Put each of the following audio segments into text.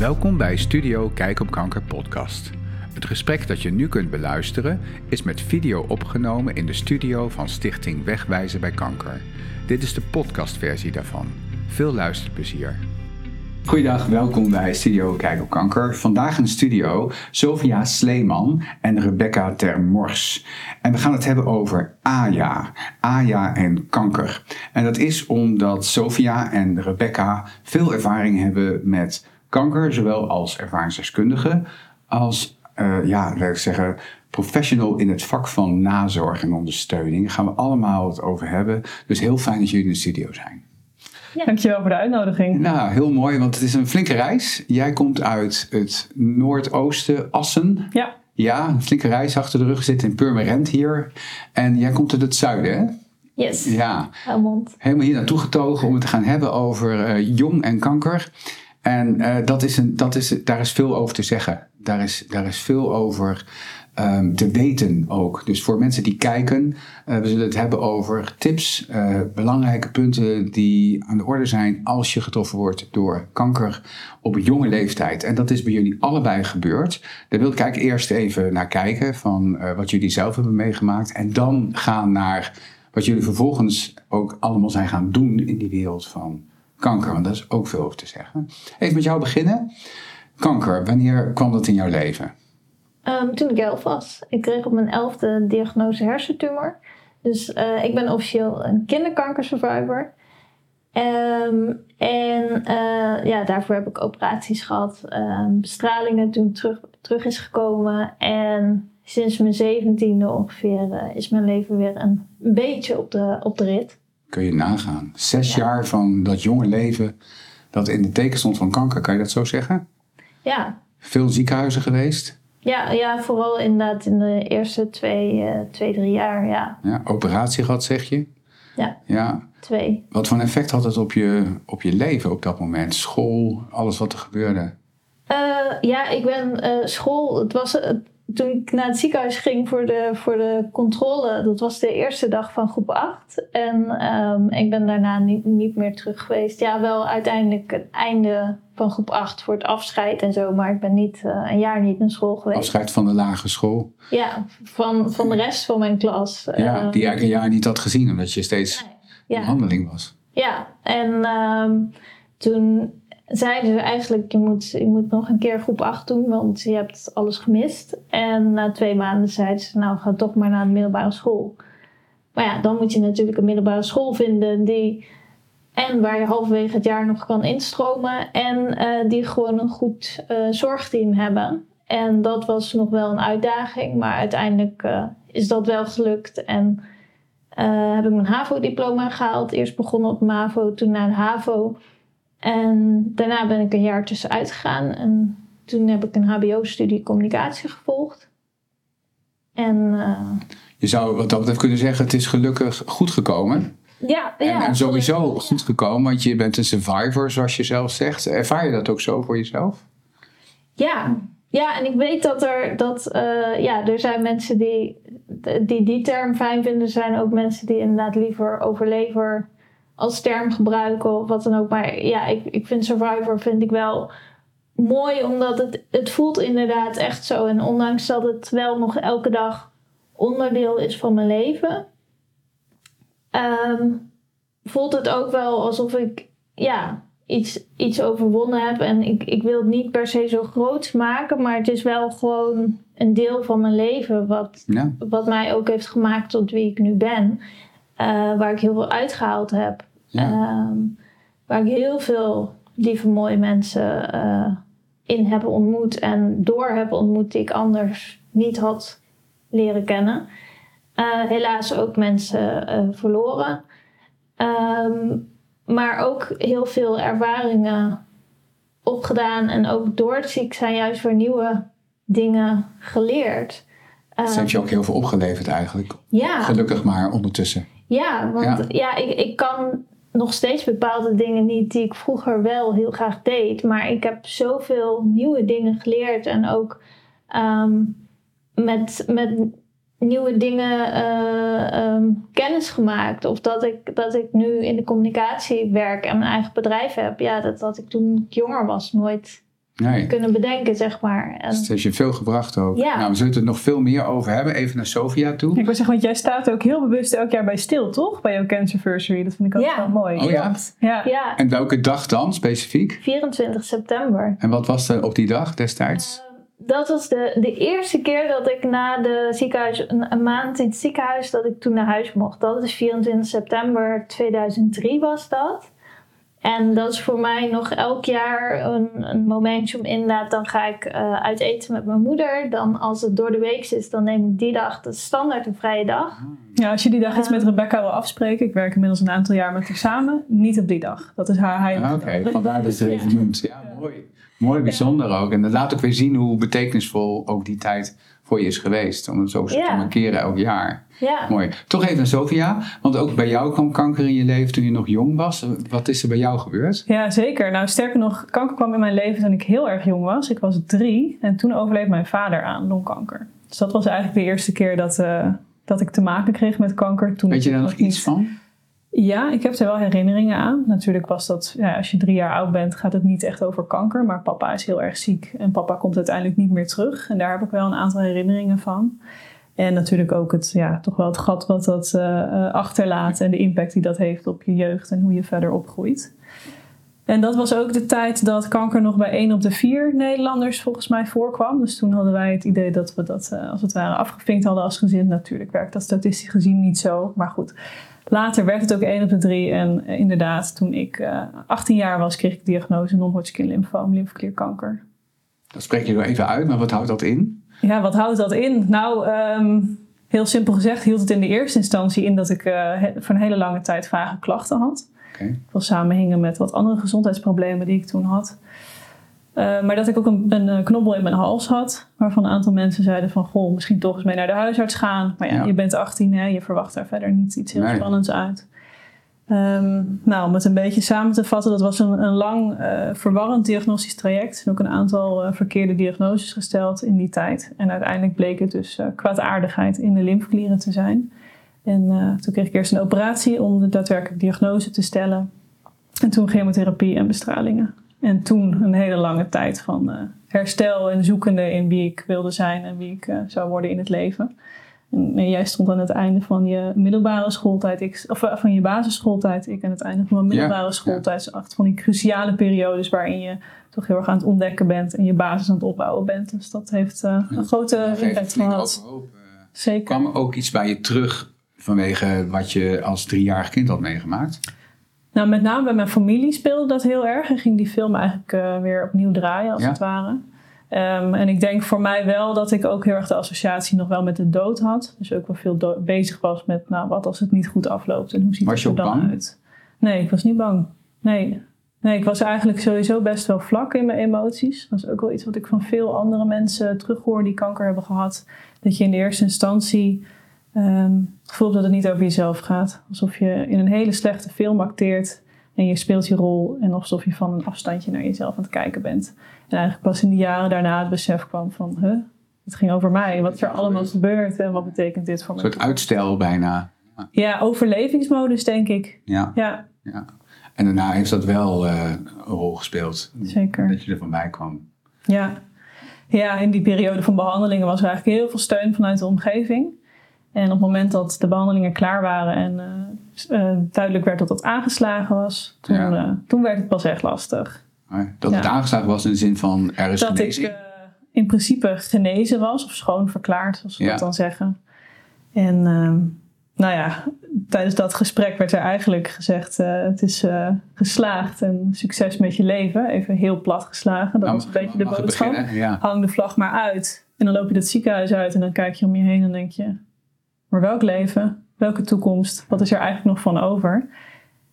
Welkom bij Studio Kijk op Kanker podcast. Het gesprek dat je nu kunt beluisteren is met video opgenomen in de studio van Stichting Wegwijzen bij Kanker. Dit is de podcastversie daarvan. Veel luisterplezier. Goedendag, welkom bij Studio Kijk op Kanker. Vandaag in de studio Sofia Sleeman en Rebecca Termors. En we gaan het hebben over AJA, AJA en kanker. En dat is omdat Sofia en Rebecca veel ervaring hebben met kanker, zowel als ervaringsdeskundige als, uh, ja, laat ik zeggen, professional in het vak van nazorg en ondersteuning. Daar gaan we allemaal het over hebben. Dus heel fijn dat jullie in de studio zijn. Ja. Dankjewel voor de uitnodiging. Nou, heel mooi, want het is een flinke reis. Jij komt uit het noordoosten, Assen. Ja. Ja, een flinke reis achter de rug. zit in Purmerend hier. En jij komt uit het zuiden, hè? Yes. Ja. Helmond. Helemaal hier naartoe getogen om het te gaan hebben over uh, jong en kanker. En uh, dat is een, dat is, daar is veel over te zeggen. Daar is, daar is veel over um, te weten ook. Dus voor mensen die kijken, uh, we zullen het hebben over tips, uh, belangrijke punten die aan de orde zijn als je getroffen wordt door kanker op jonge leeftijd. En dat is bij jullie allebei gebeurd. Daar wil ik eigenlijk eerst even naar kijken van wat jullie zelf hebben meegemaakt. En dan gaan naar wat jullie vervolgens ook allemaal zijn gaan doen in die wereld van kanker, want daar is ook veel over te zeggen. Even met jou beginnen. Kanker, wanneer kwam dat in jouw leven? Um, toen ik elf was. Ik kreeg op mijn elfde diagnose hersentumor. Dus uh, ik ben officieel een kinderkankersurvivor. Um, en uh, ja, daarvoor heb ik operaties gehad, um, bestralingen toen terug, terug is gekomen. En sinds mijn zeventiende ongeveer uh, is mijn leven weer een beetje op de, op de rit kun je nagaan. Zes jaar van dat jonge leven dat in de teken stond van kanker, kan je dat zo zeggen? Ja. Veel ziekenhuizen geweest? Ja, ja vooral inderdaad in de eerste twee, uh, twee drie jaar, ja. ja. Operatie gehad, zeg je? Ja, ja. twee. Wat voor een effect had het op je, op je leven op dat moment? School, alles wat er gebeurde? Uh, ja, ik ben uh, school. Het was, toen ik naar het ziekenhuis ging voor de, voor de controle, dat was de eerste dag van groep 8. En um, ik ben daarna niet, niet meer terug geweest. Ja, wel uiteindelijk het einde van groep 8 voor het afscheid en zo, maar ik ben niet uh, een jaar niet naar school geweest. Afscheid van de lagere school? Ja, van, van de rest van mijn klas. Ja, um, die eigenlijk een jaar niet had gezien, omdat je steeds nee, ja. in handeling was. Ja, en um, toen zeiden ze eigenlijk, je moet, je moet nog een keer groep 8 doen, want je hebt alles gemist. En na twee maanden zeiden ze, nou ga toch maar naar de middelbare school. Maar ja, dan moet je natuurlijk een middelbare school vinden die... En waar je halverwege het jaar nog kan instromen. En uh, die gewoon een goed uh, zorgteam hebben. En dat was nog wel een uitdaging. Maar uiteindelijk uh, is dat wel gelukt. En heb ik mijn HAVO-diploma gehaald. Eerst begonnen op MAVO, toen naar de HAVO. En daarna ben ik een jaar tussenuit gegaan. En toen heb ik een HBO-studie communicatie gevolgd. En, uh, je zou wat dat betreft kunnen zeggen: het is gelukkig goed gekomen. Ja, ja. En, en sowieso goed gekomen, want je bent een survivor, zoals je zelf zegt. Ervaar je dat ook zo voor jezelf? Ja, ja en ik weet dat er, dat, uh, ja, er zijn mensen die, die die term fijn vinden. Er zijn ook mensen die inderdaad liever overlever als term gebruiken of wat dan ook. Maar ja, ik, ik vind Survivor vind ik wel mooi, omdat het, het voelt inderdaad echt zo. En ondanks dat het wel nog elke dag onderdeel is van mijn leven, um, voelt het ook wel alsof ik ja, iets, iets overwonnen heb. En ik, ik wil het niet per se zo groot maken, maar het is wel gewoon een deel van mijn leven wat, ja. wat mij ook heeft gemaakt tot wie ik nu ben. Uh, waar ik heel veel uitgehaald heb. Ja. Um, waar ik heel veel lieve mooie mensen uh, in heb ontmoet en door heb ontmoet die ik anders niet had leren kennen. Uh, helaas ook mensen uh, verloren. Um, maar ook heel veel ervaringen opgedaan en ook door het ziek zijn juist weer nieuwe dingen geleerd. Dat heeft je ook heel veel opgeleverd eigenlijk. Ja. Gelukkig maar ondertussen. Ja, want ja, ja ik, ik kan nog steeds bepaalde dingen niet die ik vroeger wel heel graag deed. Maar ik heb zoveel nieuwe dingen geleerd en ook um, met, met nieuwe dingen uh, um, kennis gemaakt. Of dat ik, dat ik nu in de communicatie werk en mijn eigen bedrijf heb. Ja, dat had ik toen ik jonger was nooit Nee. kunnen bedenken, zeg maar. En, Dus het heeft je veel gebracht ook. Ja. Nou, we zullen het er nog veel meer over hebben. Even naar Sofia toe. Ik wil zeggen, want jij staat ook heel bewust elk jaar bij stil, toch? Bij jouw Cancerversary. Dat vind ik ook Ja. wel mooi. Oh ja? Ja. ja, En welke dag dan specifiek? 24 september. En wat was er op die dag destijds? Dat was de, de eerste keer dat ik na de ziekenhuis, een, een maand in het ziekenhuis, dat ik toen naar huis mocht. Dat is 24 september 2003 was dat. En dat is voor mij nog elk jaar een, een momentje om inderdaad, dan ga ik eh, uit eten met mijn moeder. Dan als het door de week is, dan neem ik die dag, dat is standaard een vrije dag. Ja, als je die dag iets met Rebecca wil afspreken, ik werk inmiddels een aantal jaar met haar samen, niet op die dag. Dat is haar heilige Ah, Oké, vandaar dat je het even noemt. Ja, mooi. Mooi, bijzonder ook. En dat laat ook weer zien hoe betekenisvol ook die tijd voor je is geweest. Om het zo te markeren elk jaar. Ja. Mooi. Toch even naar Sofia. Want ook bij jou kwam kanker in je leven toen je nog jong was. Wat is er bij jou gebeurd? Ja, zeker. Nou, sterker nog, kanker kwam in mijn leven toen ik heel erg jong was. Ik was drie en toen overleed mijn vader aan longkanker. Dus dat was eigenlijk de eerste keer dat, eh, dat ik te maken kreeg met kanker. Toen Weet je daar nog iets niet- van? Ja, ik heb er wel herinneringen aan. Natuurlijk was dat, ja, als je drie jaar oud bent, gaat het niet echt over kanker. Maar papa is heel erg ziek en papa komt uiteindelijk niet meer terug. En daar heb ik wel een aantal herinneringen van. En natuurlijk ook het, ja, toch wel het gat wat dat eh, eh, achterlaat en de impact die dat heeft op je jeugd en hoe je verder opgroeit. En dat was ook de tijd dat kanker nog bij 1 op de 4 Nederlanders volgens mij voorkwam. Dus toen hadden wij het idee dat we dat eh, als het ware afgevinkt hadden als gezin. Natuurlijk werkt dat statistisch gezien niet zo, maar goed. Later werd het ook 1 op de 3 en eh, inderdaad, toen ik eh 18 jaar was, kreeg ik de diagnose non-Hodgkin lymfoom, lymfeklierkanker. Dat spreek je er even uit, maar wat houdt dat in? Ja, wat houdt dat in? Nou, ehm, heel simpel gezegd hield het in de eerste instantie in dat ik eh, he- voor een hele lange tijd vage klachten had. Oké. Wat samenhingen met wat andere gezondheidsproblemen die ik toen had. Eh, maar dat ik ook een, een eh, knobbel in mijn hals had. Waarvan een aantal mensen zeiden van... Goh, misschien toch eens mee naar de huisarts gaan. Maar ja, Ja. je bent 18 hè. Je verwacht daar verder niet iets heel Nee. spannends uit. Ehm, nou, om het een beetje samen te vatten. Dat was een, een lang eh, verwarrend diagnostisch traject. Er zijn ook een aantal verkeerde diagnoses gesteld in die tijd. En uiteindelijk bleek het dus kwaadaardigheid in de lymfeklieren te zijn. En toen kreeg ik eerst een operatie om de daadwerkelijke diagnose te stellen. En toen chemotherapie en bestralingen. En toen een hele lange tijd van eh, herstel en zoekende in wie ik wilde zijn en wie ik eh, zou worden in het leven. En, en jij stond aan het einde van je middelbare schooltijd, ik, of eh, van je basisschooltijd, ik aan het einde van mijn Ja, middelbare ja. schooltijd. Dus echt van die cruciale periodes waarin je toch heel erg aan het ontdekken bent en je basis aan het opbouwen bent. Dus dat heeft een grote impact gehad. eh. Zeker. Kwam er ook iets bij je terug vanwege wat je als driejarig kind had meegemaakt? Nou, met name bij mijn familie speelde dat heel erg. En ging die film eigenlijk eh, weer opnieuw draaien, als Ja. het ware. Ehm, en ik denk voor mij wel dat ik ook heel erg de associatie nog wel met de dood had. Dus ook wel veel do- bezig was met, nou, wat als het niet goed afloopt en hoe ziet Was het er dan bang? uit? Nee, ik was niet bang. Nee. nee, ik was eigenlijk sowieso best wel vlak in mijn emoties. Dat is ook wel iets wat ik van veel andere mensen terughoor die kanker hebben gehad. Dat je in de eerste instantie ehm, het gevoel dat het niet over jezelf gaat. Alsof je in een hele slechte film acteert en je speelt je rol. En alsof je van een afstandje naar jezelf aan het kijken bent. En eigenlijk pas in de jaren daarna het besef kwam van... Huh, het ging over mij. Wat is er allemaal gebeurd en wat betekent dit voor Een mij? soort uitstel bijna. Ja, overlevingsmodus denk ik. Ja, Ja, ja. En daarna heeft dat wel eh, een rol gespeeld. zeker. Dat je er van bij kwam. Ja. ja, in die periode van behandelingen was er eigenlijk heel veel steun vanuit de omgeving. En op het moment dat de behandelingen klaar waren en eh, eh, duidelijk werd dat het aangeslagen was, toen, Ja. eh, toen werd het pas echt lastig. Maar Dat Ja. het aangeslagen was in de zin van er is dat genezing. ik in principe genezen was, of schoon verklaard, zoals we Ja. dat dan zeggen. En ehm, nou ja, tijdens dat gesprek werd er eigenlijk gezegd: het is geslaagd en succes met je leven. Even heel plat geslagen. Dat Nou, was een beetje de boodschap. beginnen? Hang de vlag maar uit. En dan loop je dat ziekenhuis uit en dan kijk je om je heen en denk je: maar welk leven? Welke toekomst? Wat is er eigenlijk nog van over?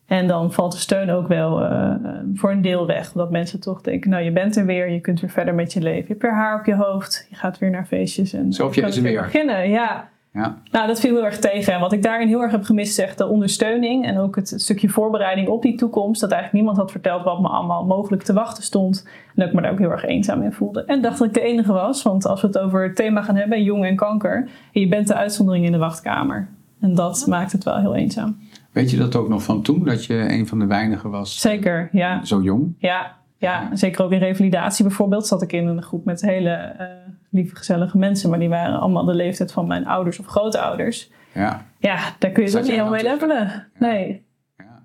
En dan valt de steun ook wel eh, voor een deel weg. Omdat mensen toch denken, nou je bent er weer, je kunt weer verder met je leven. Je hebt weer haar op je hoofd, je gaat weer naar feestjes. En is er het weer. beginnen, ja. Ja. Nou, dat viel heel erg tegen. En wat ik daarin heel erg heb gemist, is echt de ondersteuning. En ook het stukje voorbereiding op die toekomst. Dat eigenlijk niemand had verteld wat me allemaal mogelijk te wachten stond. En dat ik me daar ook heel erg eenzaam in voelde. En dacht dat ik de enige was. Want als we het over het thema gaan hebben, jong en kanker. En je bent de uitzondering in de wachtkamer. En dat maakt het wel heel eenzaam. Weet je dat ook nog van toen? Dat je een van de weinigen was? Zeker, ja. Zo jong? Ja, Ja, zeker ook in revalidatie bijvoorbeeld zat ik in een groep met hele eh, lieve, gezellige mensen. Maar die waren allemaal de leeftijd van mijn ouders of grootouders. Ja. Ja, daar kun je toch niet helemaal mee levelen. Nee. ja. Nou,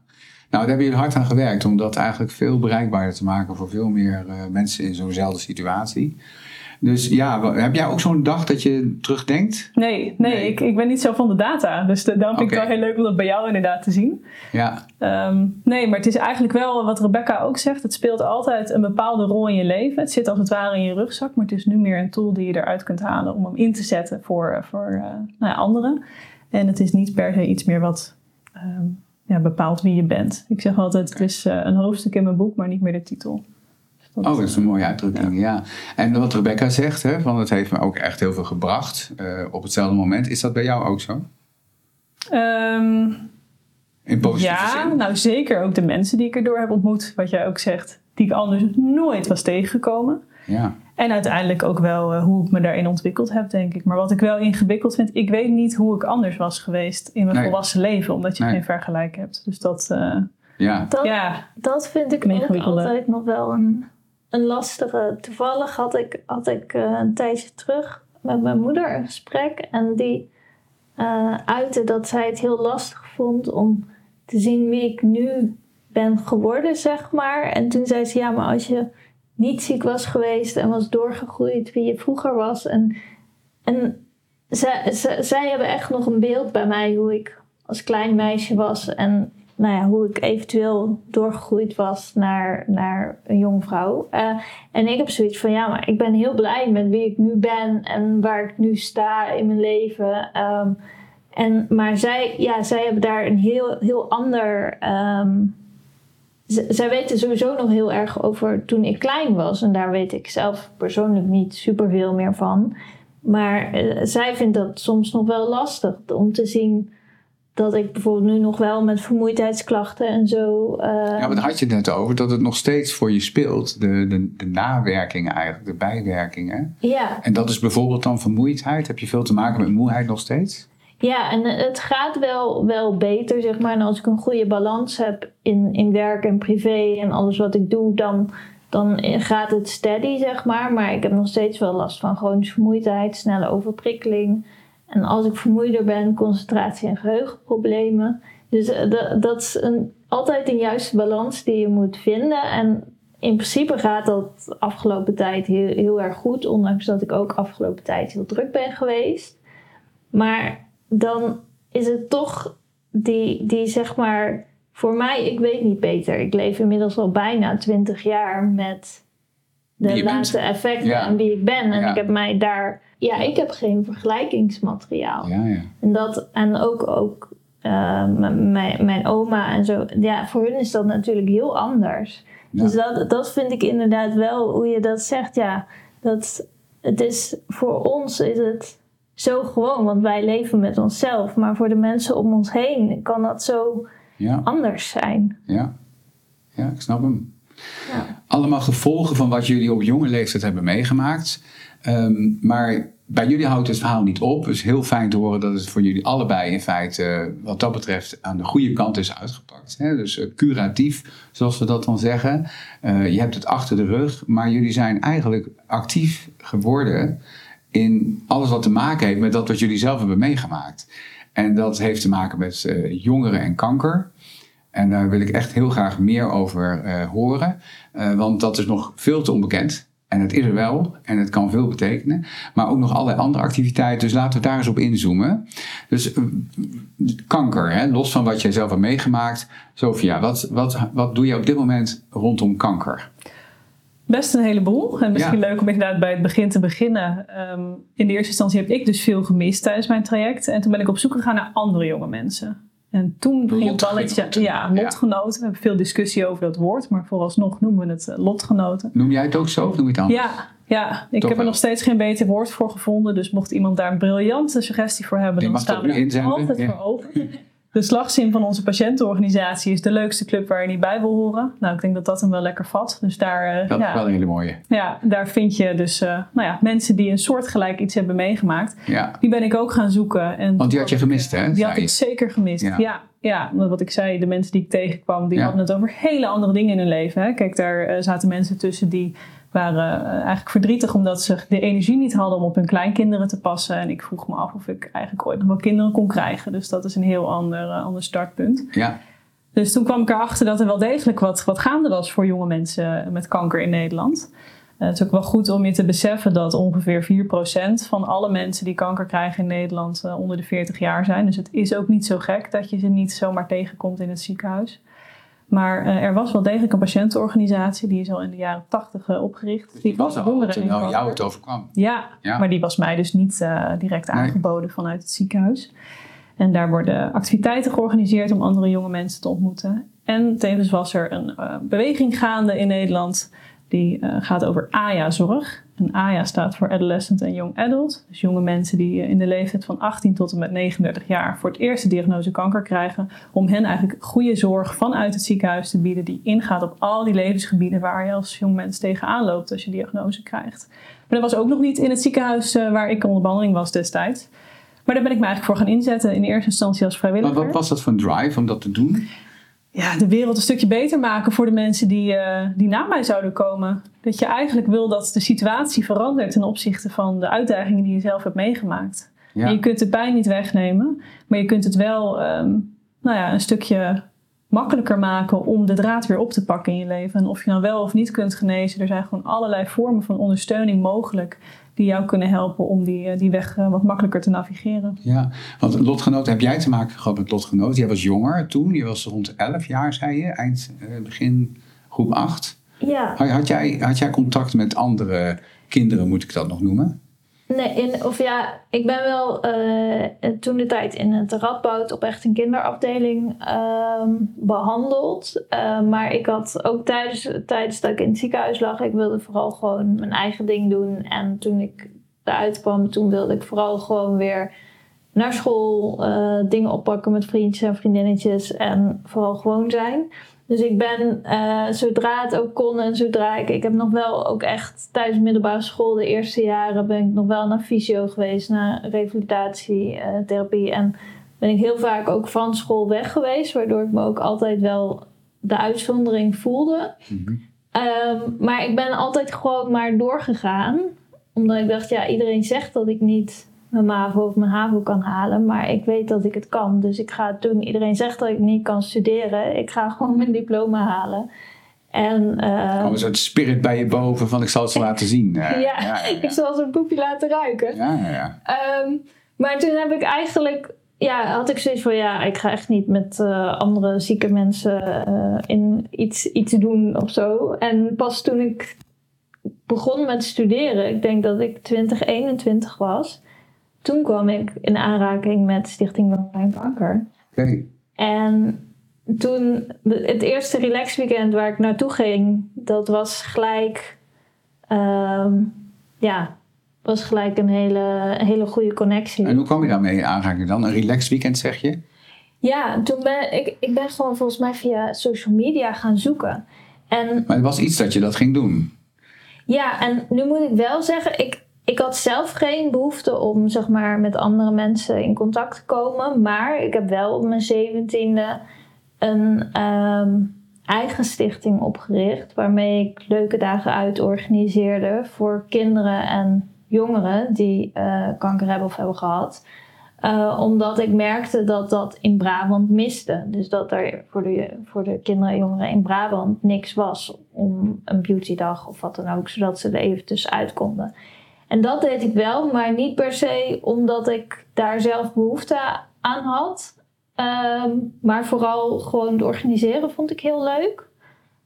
daar hebben jullie hard aan gewerkt om dat eigenlijk veel bereikbaarder te maken voor veel meer eh, mensen in zo'nzelfde situatie. Dus ja, heb jij ook zo'n dag dat je terugdenkt? Nee, nee, Nee. Ik, ik ben niet zo van de data. Dus de- daarom vind ik het wel heel leuk om dat bij jou inderdaad te zien. Ja, Ehm, nee, maar het is eigenlijk wel wat Rebecca ook zegt. Het speelt altijd een bepaalde rol in je leven. Het zit als het ware in je rugzak. Maar het is nu meer een tool die je eruit kunt halen om hem in te zetten voor, voor eh, nou ja, anderen. En het is niet per se iets meer wat ehm, ja, bepaalt wie je bent. Ik zeg altijd, het is eh, een hoofdstuk in mijn boek, maar niet meer de titel. Dat- oh, dat is een mooie uitdrukking, ja. En wat Rebecca zegt, hè, van het heeft me ook echt heel veel gebracht eh, op hetzelfde moment. Is dat bij jou ook zo? Ehm, In positieve ja, zin? nou zeker ook de mensen die ik erdoor heb ontmoet, wat jij ook zegt, die ik anders nooit was tegengekomen. Ja, En uiteindelijk ook wel eh, hoe ik me daarin ontwikkeld heb, denk ik. Maar wat ik wel ingewikkeld vind, ik weet niet hoe ik anders was geweest in mijn Nee. volwassen leven, omdat je Nee. geen vergelijk hebt. Dus dat, eh, ja. Dat, ja, dat vind ik ook altijd nog wel een, een lastige. Toevallig had ik, had ik eh, een tijdje terug met mijn moeder een gesprek. En die eh uitte dat zij het heel lastig vond om te zien wie ik nu ben geworden, zeg maar. En toen zei ze, ja, maar als je niet ziek was geweest en was doorgegroeid wie je vroeger was. En, en zij, zij, zij hebben echt nog een beeld bij mij hoe ik als klein meisje was. En nou ja, hoe ik eventueel doorgegroeid was naar, naar een jong vrouw. Eh, en ik heb zoiets van, ja, maar ik ben heel blij met wie ik nu ben en waar ik nu sta in mijn leven. Ehm, en, maar zij, ja, zij hebben daar een heel, heel ander. ehm, zij weten sowieso nog heel erg over toen ik klein was. En daar weet ik zelf persoonlijk niet superveel meer van. Maar eh, zij vindt dat soms nog wel lastig om te zien dat ik bijvoorbeeld nu nog wel met vermoeidheidsklachten en zo. eh, Ja, maar daar had je het net over, dat het nog steeds voor je speelt. De, de, de nawerkingen eigenlijk, de bijwerkingen. ja, En dat is bijvoorbeeld dan vermoeidheid. Heb je veel te maken met moeheid nog steeds? Ja, en het gaat wel, wel beter, zeg maar. En als ik een goede balans heb in, in werk en privé en alles wat ik doe, dan, dan gaat het steady, zeg maar. Maar ik heb nog steeds wel last van chronische vermoeidheid, snelle overprikkeling. En als ik vermoeider ben, concentratie- en geheugenproblemen. Dus eh, dat, is een, altijd een juiste balans die je moet vinden. En in principe gaat dat de afgelopen tijd heel, heel erg goed, ondanks dat ik ook afgelopen tijd heel druk ben geweest. Maar dan is het toch die, die zeg maar, voor mij, ik weet niet beter. Ik leef inmiddels al bijna twintig jaar met de bent. laatste effecten Ja. en wie ik ben. En Ja. ik heb mij daar, ja, ik heb geen vergelijkingsmateriaal. Ja, ja. En, dat, en ook, ook eh, mijn, mijn oma en zo, ja, voor hun is dat natuurlijk heel anders. Dus dat, dat vind ik inderdaad wel, hoe je dat zegt, ja, dat het is, voor ons is het zo gewoon, want wij leven met onszelf. Maar voor de mensen om ons heen kan dat zo anders zijn. ja. ja ik snap hem. Ja. Allemaal gevolgen van wat jullie op jonge leeftijd hebben meegemaakt. Ehm, maar bij jullie houdt het verhaal niet op. Is heel fijn te horen dat het voor jullie allebei in feite, eh, wat dat betreft, aan de goede kant is uitgepakt. Dus eh, curatief, zoals we dat dan zeggen. Eh, je hebt het achter de rug, maar jullie zijn eigenlijk actief geworden in alles wat te maken heeft met dat wat jullie zelf hebben meegemaakt. En dat heeft te maken met jongeren en kanker. En daar wil ik echt heel graag meer over horen. Eh, want dat is nog veel te onbekend. En het is er wel en het kan veel betekenen. Maar ook nog allerlei andere activiteiten. Dus laten we daar eens op inzoomen. Dus eh, kanker, hè, los van wat jij zelf hebt meegemaakt. Sophia, wat, wat, wat doe je op dit moment rondom kanker? Best een heleboel. En misschien Ja. leuk om inderdaad bij het begin te beginnen. Ehm, in de eerste instantie heb ik dus veel gemist tijdens mijn traject. En toen ben ik op zoek gegaan naar andere jonge mensen. En toen het balletje... Lotgenoten. Ja, lotgenoten. We hebben veel discussie over dat woord. Maar vooralsnog noemen we het eh, lotgenoten. Noem jij het ook zo of noem je het anders? Ja, ja. ik Toch heb er nog steeds geen beter woord voor gevonden. Dus mocht iemand daar een briljante suggestie voor hebben, Die dan staan we er altijd ja. voor open. De slagzin van onze patiëntenorganisatie is de leukste club waar je niet bij wil horen. Nou, ik denk dat dat hem wel lekker vat. Dus daar, eh, Dat ja, is wel een hele mooie. ja, daar vind je dus eh, nou ja, mensen die een soortgelijk iets hebben meegemaakt. Ja. Die ben ik ook gaan zoeken. En Want die had je gemist, hè? Die had ik zeker gemist. Ja. Ja. ja, wat ik zei, de mensen die ik tegenkwam, die hadden het over hele andere dingen in hun leven. Hè. Kijk, daar eh, zaten mensen tussen die waren eh, eigenlijk verdrietig omdat ze de energie niet hadden om op hun kleinkinderen te passen. En ik vroeg me af of ik eigenlijk ooit nog wel kinderen kon krijgen. Dus dat is een heel ander, eh, ander startpunt. Ja, Dus toen kwam ik erachter dat er wel degelijk wat, wat gaande was voor jonge mensen met kanker in Nederland. Eh, het is ook wel goed om je te beseffen dat ongeveer 4% van alle mensen die kanker krijgen in Nederland onder de 40 jaar zijn. Dus het is ook niet zo gek dat je ze niet zomaar tegenkomt in het ziekenhuis. Maar eh, er was wel degelijk een patiëntenorganisatie, die is al in de jaren 80 eh, opgericht. die was er al in terwijl jou het overkwam. ja, Ja. maar die was mij dus niet eh, direct Nee. aangeboden vanuit het ziekenhuis. En daar worden activiteiten georganiseerd om andere jonge mensen te ontmoeten. En tevens was er een beweging gaande in Nederland die gaat over AYA-zorg. En AYA staat voor Adolescent en Young Adult. Dus jonge mensen die eh, in de leeftijd van 18 tot en met 39 jaar voor het eerste diagnose kanker krijgen. Om hen eigenlijk goede zorg vanuit het ziekenhuis te bieden die ingaat op al die levensgebieden waar je als jong mens tegenaan loopt als je diagnose krijgt. Maar dat was ook nog niet in het ziekenhuis eh, waar ik onder behandeling was destijds. Maar daar ben ik me eigenlijk voor gaan inzetten in eerste instantie als Maar vrijwilliger. wat was dat voor een drive om dat te doen? Ja, de wereld een stukje beter maken voor de mensen die, eh, die na mij zouden komen. Dat je eigenlijk wil dat de situatie verandert ten opzichte van de uitdagingen die je zelf hebt meegemaakt. Ja. En je kunt de pijn niet wegnemen, maar je kunt het wel ehm, nou ja, een stukje makkelijker maken om de draad weer op te pakken in je leven. En of je nou wel of niet kunt genezen, er zijn gewoon allerlei vormen van ondersteuning mogelijk die jou kunnen helpen om die, eh, die weg eh, wat makkelijker te navigeren. Ja, want lotgenoot, heb jij te maken gehad met lotgenoot? Jij was jonger toen, je was rond 11 jaar, zei je, eind, eh, begin groep 8. Ja, Had, had, jij, had jij contact met andere kinderen, moet ik dat nog noemen? Nee, of ja, ik ben wel eh, toen de tijd in het Radboud op echt een kinderafdeling ehm, behandeld. Eh, maar ik had ook tijdens, tijdens dat ik in het ziekenhuis lag, ik wilde vooral gewoon mijn eigen ding doen. En toen ik eruit kwam, toen wilde ik vooral gewoon weer naar school, eh, dingen oppakken met vriendjes en vriendinnetjes en vooral gewoon zijn. Dus ik ben, eh, zodra het ook kon en zodra ik... Ik heb nog wel ook echt tijdens middelbare school de eerste jaren... ben ik nog wel naar fysio geweest, naar revalidatietherapie. en ben ik heel vaak ook van school weg geweest... waardoor ik me ook altijd wel de uitzondering voelde. Ehm, maar ik ben altijd gewoon maar doorgegaan. Omdat ik dacht, ja, iedereen zegt dat ik niet mijn MAVO of mijn HAVO kan halen. Maar ik weet dat ik het kan. Dus ik ga het doen. Iedereen zegt dat ik niet kan studeren. Ik ga gewoon mijn diploma halen. En eh, Kwam een soort spirit bij je boven van ik zal het ze laten zien. Ja, ja, ja, ik zal zo'n poepje laten ruiken. ja, ja, ja. Ehm, maar toen heb ik eigenlijk, ja, had ik zoiets van, ja, ik ga echt niet met eh, andere zieke mensen eh, in iets, iets doen of zo. En pas toen ik begon met studeren, ik denk dat ik 2021 was, toen kwam ik in aanraking met Stichting Welzijn Kanker. Oké. En toen, het eerste relax weekend waar ik naartoe ging, dat was gelijk, ehm, ja, was gelijk een hele, hele goede connectie. En hoe kwam je daarmee in aanraking dan? Een relaxed weekend zeg je? Ja, toen ben ik, ik ben gewoon volgens mij via social media gaan zoeken. En Maar het was iets dat je dat ging doen. Ja, en nu moet ik wel zeggen, ik, ik had zelf geen behoefte om zeg maar, met andere mensen in contact te komen. Maar ik heb wel op mijn zeventiende een ehm, eigen stichting opgericht. Waarmee ik leuke dagen uit organiseerde voor kinderen en jongeren die eh, kanker hebben of hebben gehad. Eh, omdat ik merkte dat dat in Brabant miste. Dus dat er voor de, voor de kinderen en jongeren in Brabant niks was om een beautydag of wat dan ook, zodat ze er even tussenuit konden. En dat deed ik wel, maar niet per se omdat ik daar zelf behoefte aan had. Ehm, maar vooral gewoon het organiseren vond ik heel leuk.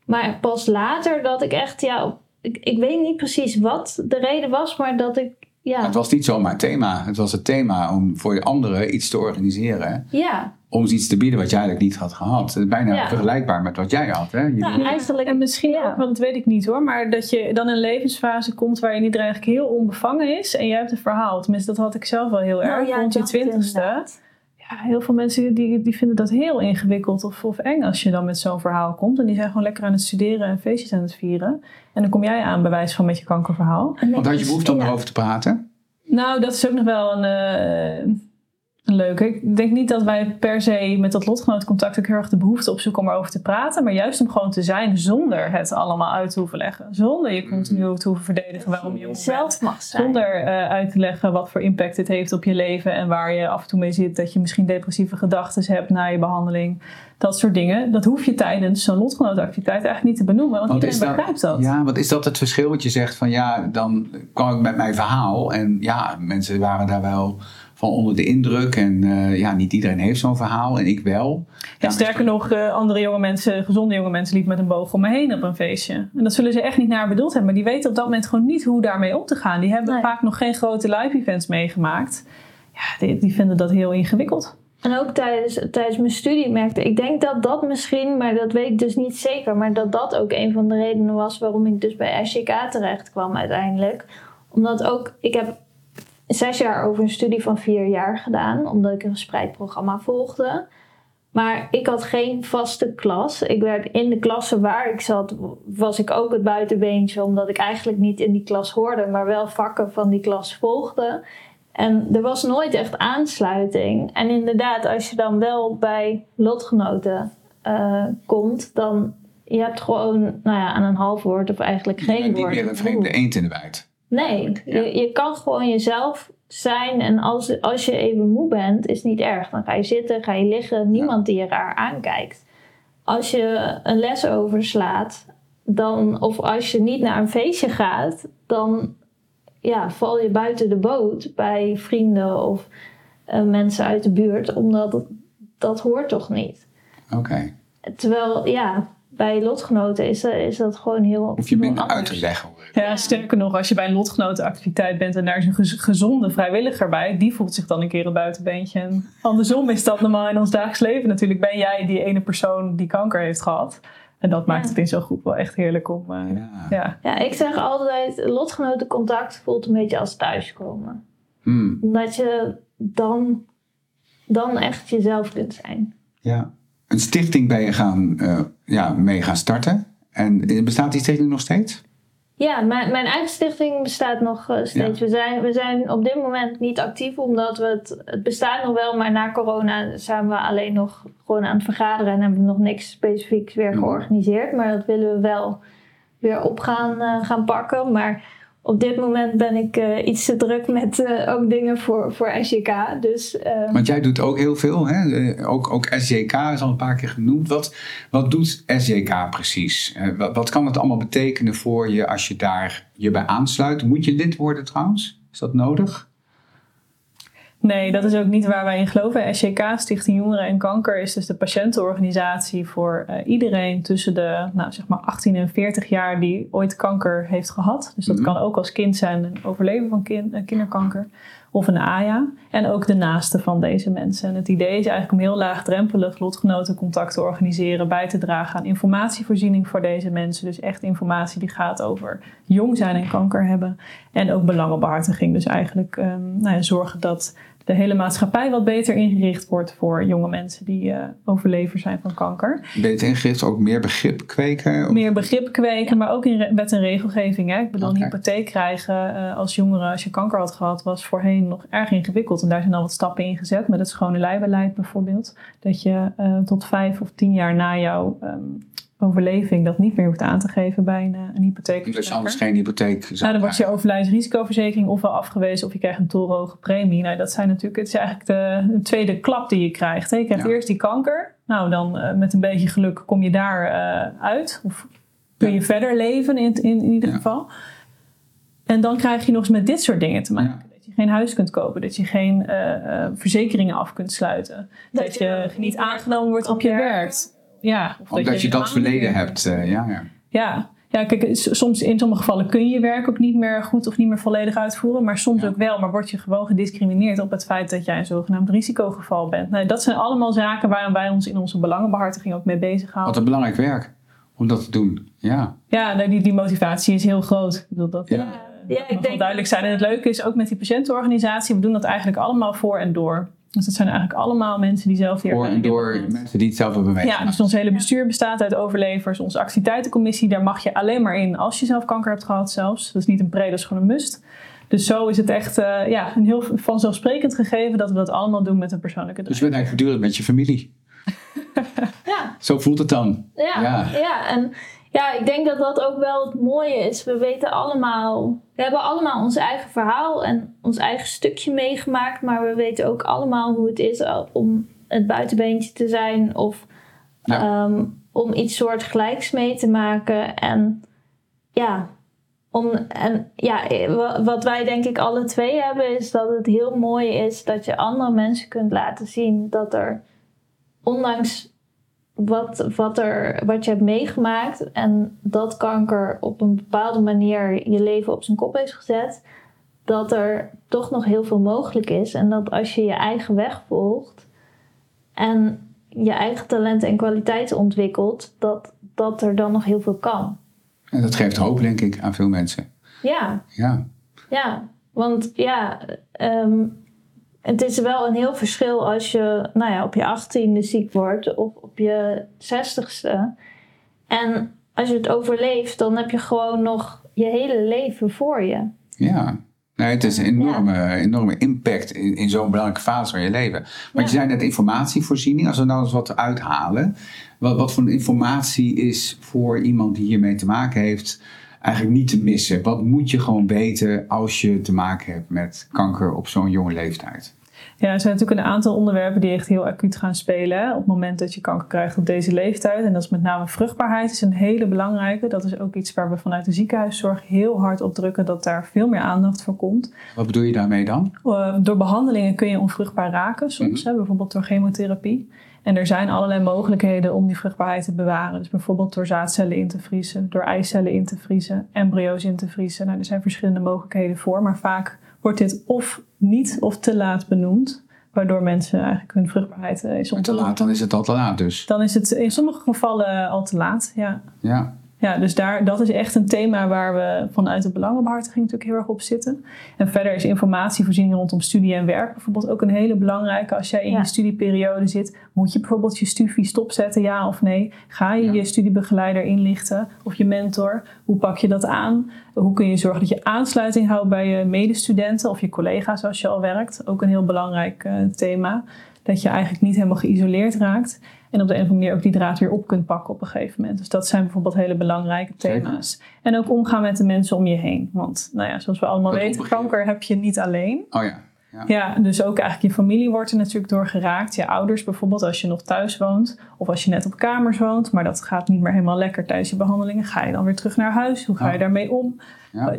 Maar pas later dat ik echt, ja, ik, ik weet niet precies wat de reden was, maar dat ik, ja, Het was niet zomaar het thema. Het was het thema om voor je anderen iets te organiseren. ja, Om ze iets te bieden wat jij eigenlijk niet had gehad. Het is Bijna Ja. vergelijkbaar met wat jij had. Hè? Je- nou, eigenlijk. En misschien ja. ook, want dat weet ik niet hoor, maar dat je dan in een levensfase komt waarin iedereen eigenlijk heel onbevangen is en jij hebt een verhaal. Tenminste, dat had ik zelf wel heel erg Nou ja, rond je twintigste. Ja, heel veel mensen die, die vinden dat heel ingewikkeld of, of eng als je dan met zo'n verhaal komt. En die zijn gewoon lekker aan het studeren en feestjes aan het vieren. En dan kom jij aan bij wijze van met je kankerverhaal. Want had je behoefte om erover te praten? Nou, dat is ook nog wel een, eh, Leuk. Ik denk niet dat wij per se met dat lotgenotencontact ook heel erg de behoefte opzoeken om erover te praten. Maar juist om gewoon te zijn zonder het allemaal uit te hoeven leggen. Zonder je continu te hoeven verdedigen waarom je zelf mag zijn. Zonder uh, uit te leggen wat voor impact het heeft op je leven. En waar je af en toe mee zit. Dat je misschien depressieve gedachten hebt na je behandeling. Dat soort dingen. Dat hoef je tijdens zo'n lotgenotenactiviteit eigenlijk niet te benoemen. Want, want iedereen begrijpt dat, Ja, wat is dat het verschil? wat je zegt van ja, dan kwam ik met mijn verhaal. En ja, mensen waren daar wel van onder de indruk. En uh, ja, niet iedereen heeft zo'n verhaal en ik wel. En sterker nog, uh, andere jonge mensen, gezonde jonge mensen, liepen met een boog om me heen op een feestje. En dat zullen ze echt niet naar bedoeld hebben. Maar die weten op dat moment gewoon niet hoe daarmee om te gaan. Die hebben vaak nog geen grote live events meegemaakt. Ja, die, die vinden dat heel ingewikkeld. En ook tijdens, tijdens mijn studie merkte ik, denk dat dat misschien, maar dat weet ik dus niet zeker, maar dat dat ook een van de redenen was waarom ik dus bij SJK terecht kwam uiteindelijk. Omdat ook, ik heb zes jaar over een studie van vier jaar gedaan, omdat ik een gespreid programma volgde. Maar ik had geen vaste klas. Ik werd in de klasse waar ik zat, was ik ook het buitenbeentje, omdat ik eigenlijk niet in die klas hoorde, maar wel vakken van die klas volgde. En er was nooit echt aansluiting. En inderdaad, als je dan wel bij lotgenoten uh, komt, dan je hebt gewoon nou ja, aan een half woord of eigenlijk geen woord. Niet meer een vreemde eend in de bijt. Nee, je, je kan gewoon jezelf zijn. En als, als je even moe bent, is niet erg. Dan ga je zitten, ga je liggen. Niemand die je raar aankijkt. Als je een les overslaat, dan, of als je niet naar een feestje gaat, dan ja, val je buiten de boot bij vrienden of uh, mensen uit de buurt. Omdat dat hoort toch niet. Oké. Terwijl, ja, bij lotgenoten is, is dat gewoon heel. Hoef je minder uit te leggen. Ja, sterker nog, als je bij een lotgenotenactiviteit bent en daar is een gezonde vrijwilliger bij, die voelt zich dan een keer het buitenbeentje. En andersom is dat normaal in ons dagelijks leven. Natuurlijk ben jij die ene persoon die kanker heeft gehad. En dat maakt het in zo'n groep wel echt heerlijk om. Uh, ja. ja. Ja. ik zeg altijd: lotgenotencontact voelt een beetje als thuiskomen. Hmm. Omdat je dan, dan echt jezelf kunt zijn. Ja een stichting ben je gaan, uh, ja, mee gaan starten. En bestaat die stichting nog steeds? Ja, mijn, mijn eigen stichting bestaat nog uh, steeds. We, zijn, we zijn op dit moment niet actief, omdat we het, het bestaat nog wel, maar na corona zijn we alleen nog gewoon aan het vergaderen en hebben we nog niks specifieks weer mhm. georganiseerd. Maar dat willen we wel weer op gaan, uh, gaan pakken. Maar op dit moment ben ik uh, iets te druk met uh, ook dingen voor, voor SJK. Dus, uh... Want jij doet ook heel veel, hè? Ook, ook SJK is al een paar keer genoemd. Wat, wat doet SJK precies? Wat, wat, kan het allemaal betekenen voor je als je daar je bij aansluit? Moet je lid worden trouwens? Is dat nodig? Nee, dat is ook niet waar wij in geloven. SJK, Stichting Jongeren en Kanker, is dus de patiëntenorganisatie voor uh, iedereen tussen de nou, zeg maar 18 en 40 jaar die ooit kanker heeft gehad. Dus dat mhm. kan ook als kind zijn een overleven van uh, kinderkanker of een AYA. En ook de naaste van deze mensen. En het idee is eigenlijk om heel laagdrempelig lotgenotencontact te organiseren, bij te dragen aan informatievoorziening voor deze mensen. Dus echt informatie die gaat over jong zijn en kanker hebben. En ook belangenbehartiging. Dus eigenlijk um, nou ja, zorgen dat de hele maatschappij wat beter ingericht wordt voor jonge mensen die uh, overlever zijn van kanker. Beter ingericht, ook meer begrip kweken? Meer begrip kweken, maar ook in wet en regelgeving. Hè? Ik bedoel, een hypotheek krijgen uh, als jongere als je kanker had gehad, was voorheen nog erg ingewikkeld. En daar zijn al wat stappen in gezet, met het schone lijbeleid bijvoorbeeld. Dat je uh, tot vijf of tien jaar na jouw um, overleving dat niet meer hoeft aan te geven bij een, een hypotheek. Dus anders geen hypotheek zou Nou, dan wordt je overlijdensrisicoverzekering ofwel afgewezen of je krijgt een torenhoge premie. Nou, dat zijn natuurlijk, het is eigenlijk de, de tweede klap die je krijgt. Hè? Je krijgt eerst die kanker. Nou, dan uh, met een beetje geluk kom je daar uh, uit. Of kun je verder leven in, in, in ieder geval. En dan krijg je nog eens met dit soort dingen te maken. Dat je geen huis kunt kopen, dat je geen uh, verzekeringen af kunt sluiten. Dat, dat je, je niet aangenomen wordt op je werk ja, of Omdat dat je, dat verleden hebt. Uh, ja, ja. ja. Ja, kijk, soms in sommige gevallen kun je werk ook niet meer goed of niet meer volledig uitvoeren. Maar soms ook wel. Maar word je gewoon gediscrimineerd op het feit dat jij een zogenaamd risicogeval bent. Nou, dat zijn allemaal zaken waar wij ons in onze belangenbehartiging ook mee bezighouden. Wat een belangrijk werk om dat te doen. Ja, ja nou, die, die motivatie is heel groot. Ik bedoel, dat, ja. Uh, ja, ik denk... duidelijk zijn. En het leuke is ook met die patiëntenorganisatie, we doen dat eigenlijk allemaal voor en door. Dus dat zijn eigenlijk allemaal mensen die zelf hier Voor en door mensen die het zelf hebben meegemaakt. Ja, dus ons hele bestuur bestaat uit overlevers. Onze activiteitencommissie, daar mag je alleen maar in als je zelf kanker hebt gehad zelfs. Dat is niet een pre, dat is gewoon een must. Dus zo is het echt uh, ja, een heel vanzelfsprekend gegeven dat we dat allemaal doen met een persoonlijke Dus je bent eigenlijk voortdurend met je familie. ja. Zo voelt het dan. Ja, ja. ja. En ja, ik denk dat dat ook wel het mooie is. We weten allemaal, we hebben allemaal ons eigen verhaal en ons eigen stukje meegemaakt. Maar we weten ook allemaal hoe het is om het buitenbeentje te zijn of ehm, om iets soortgelijks mee te maken. En ja, om, en ja, wat wij denk ik alle twee hebben, is dat het heel mooi is dat je andere mensen kunt laten zien dat er, ondanks wat, wat, er, wat je hebt meegemaakt en dat kanker op een bepaalde manier je leven op zijn kop heeft gezet, dat er toch nog heel veel mogelijk is. En dat als je je eigen weg volgt en je eigen talenten en kwaliteiten ontwikkelt, dat, dat er dan nog heel veel kan. En dat geeft hoop, denk ik, aan veel mensen. Ja. Ja. Ja, want ja, ehm, het is wel een heel verschil als je nou ja, op je achttiende ziek wordt of op je zestigste. En als je het overleeft, dan heb je gewoon nog je hele leven voor je. Ja, nee, het is een enorme, enorme impact in, in zo'n belangrijke fase van je leven. Maar je zei net informatievoorziening. Als we nou eens wat uithalen. Wat, wat voor informatie is voor iemand die hiermee te maken heeft eigenlijk niet te missen? Wat moet je gewoon weten als je te maken hebt met kanker op zo'n jonge leeftijd? Ja, er zijn natuurlijk een aantal onderwerpen die echt heel acuut gaan spelen op het moment dat je kanker krijgt op deze leeftijd. En dat is met name vruchtbaarheid, is een hele belangrijke. Dat is ook iets waar we vanuit de ziekenhuiszorg heel hard op drukken dat daar veel meer aandacht voor komt. Wat bedoel je daarmee dan? Uh, door behandelingen kun je onvruchtbaar raken soms, mhm. hè, bijvoorbeeld door chemotherapie. En er zijn allerlei mogelijkheden om die vruchtbaarheid te bewaren. Dus bijvoorbeeld door zaadcellen in te vriezen, door eicellen in te vriezen, embryo's in te vriezen. Nou, er zijn verschillende mogelijkheden voor, maar vaak wordt dit of niet of te laat benoemd. Waardoor mensen eigenlijk hun vruchtbaarheid uh, is te laat, dan is het al te laat dus. Dan is het in sommige gevallen al te laat, ja. Ja. Ja, dus daar, dat is echt een thema waar we vanuit de belangenbehartiging natuurlijk heel erg op zitten. En verder is informatievoorziening rondom studie en werk bijvoorbeeld ook een hele belangrijke. Als jij in je studieperiode zit, moet je bijvoorbeeld je studie stopzetten, ja of nee? Ga je je studiebegeleider inlichten of je mentor? Hoe pak je dat aan? Hoe kun je zorgen dat je aansluiting houdt bij je medestudenten of je collega's als je al werkt? Ook een heel belangrijk uh, thema. Dat je eigenlijk niet helemaal geïsoleerd raakt. En op de een of andere manier ook die draad weer op kunt pakken op een gegeven moment. Dus dat zijn bijvoorbeeld hele belangrijke thema's. En ook omgaan met de mensen om je heen. Want nou ja, zoals we allemaal weten, kanker heb je niet alleen. Oh ja. Ja. ja. dus ook eigenlijk je familie wordt er natuurlijk door geraakt. Je ouders bijvoorbeeld als je nog thuis woont. Of als je net op kamers woont. Maar dat gaat niet meer helemaal lekker tijdens je behandelingen. Ga je dan weer terug naar huis? Hoe ga je daarmee om?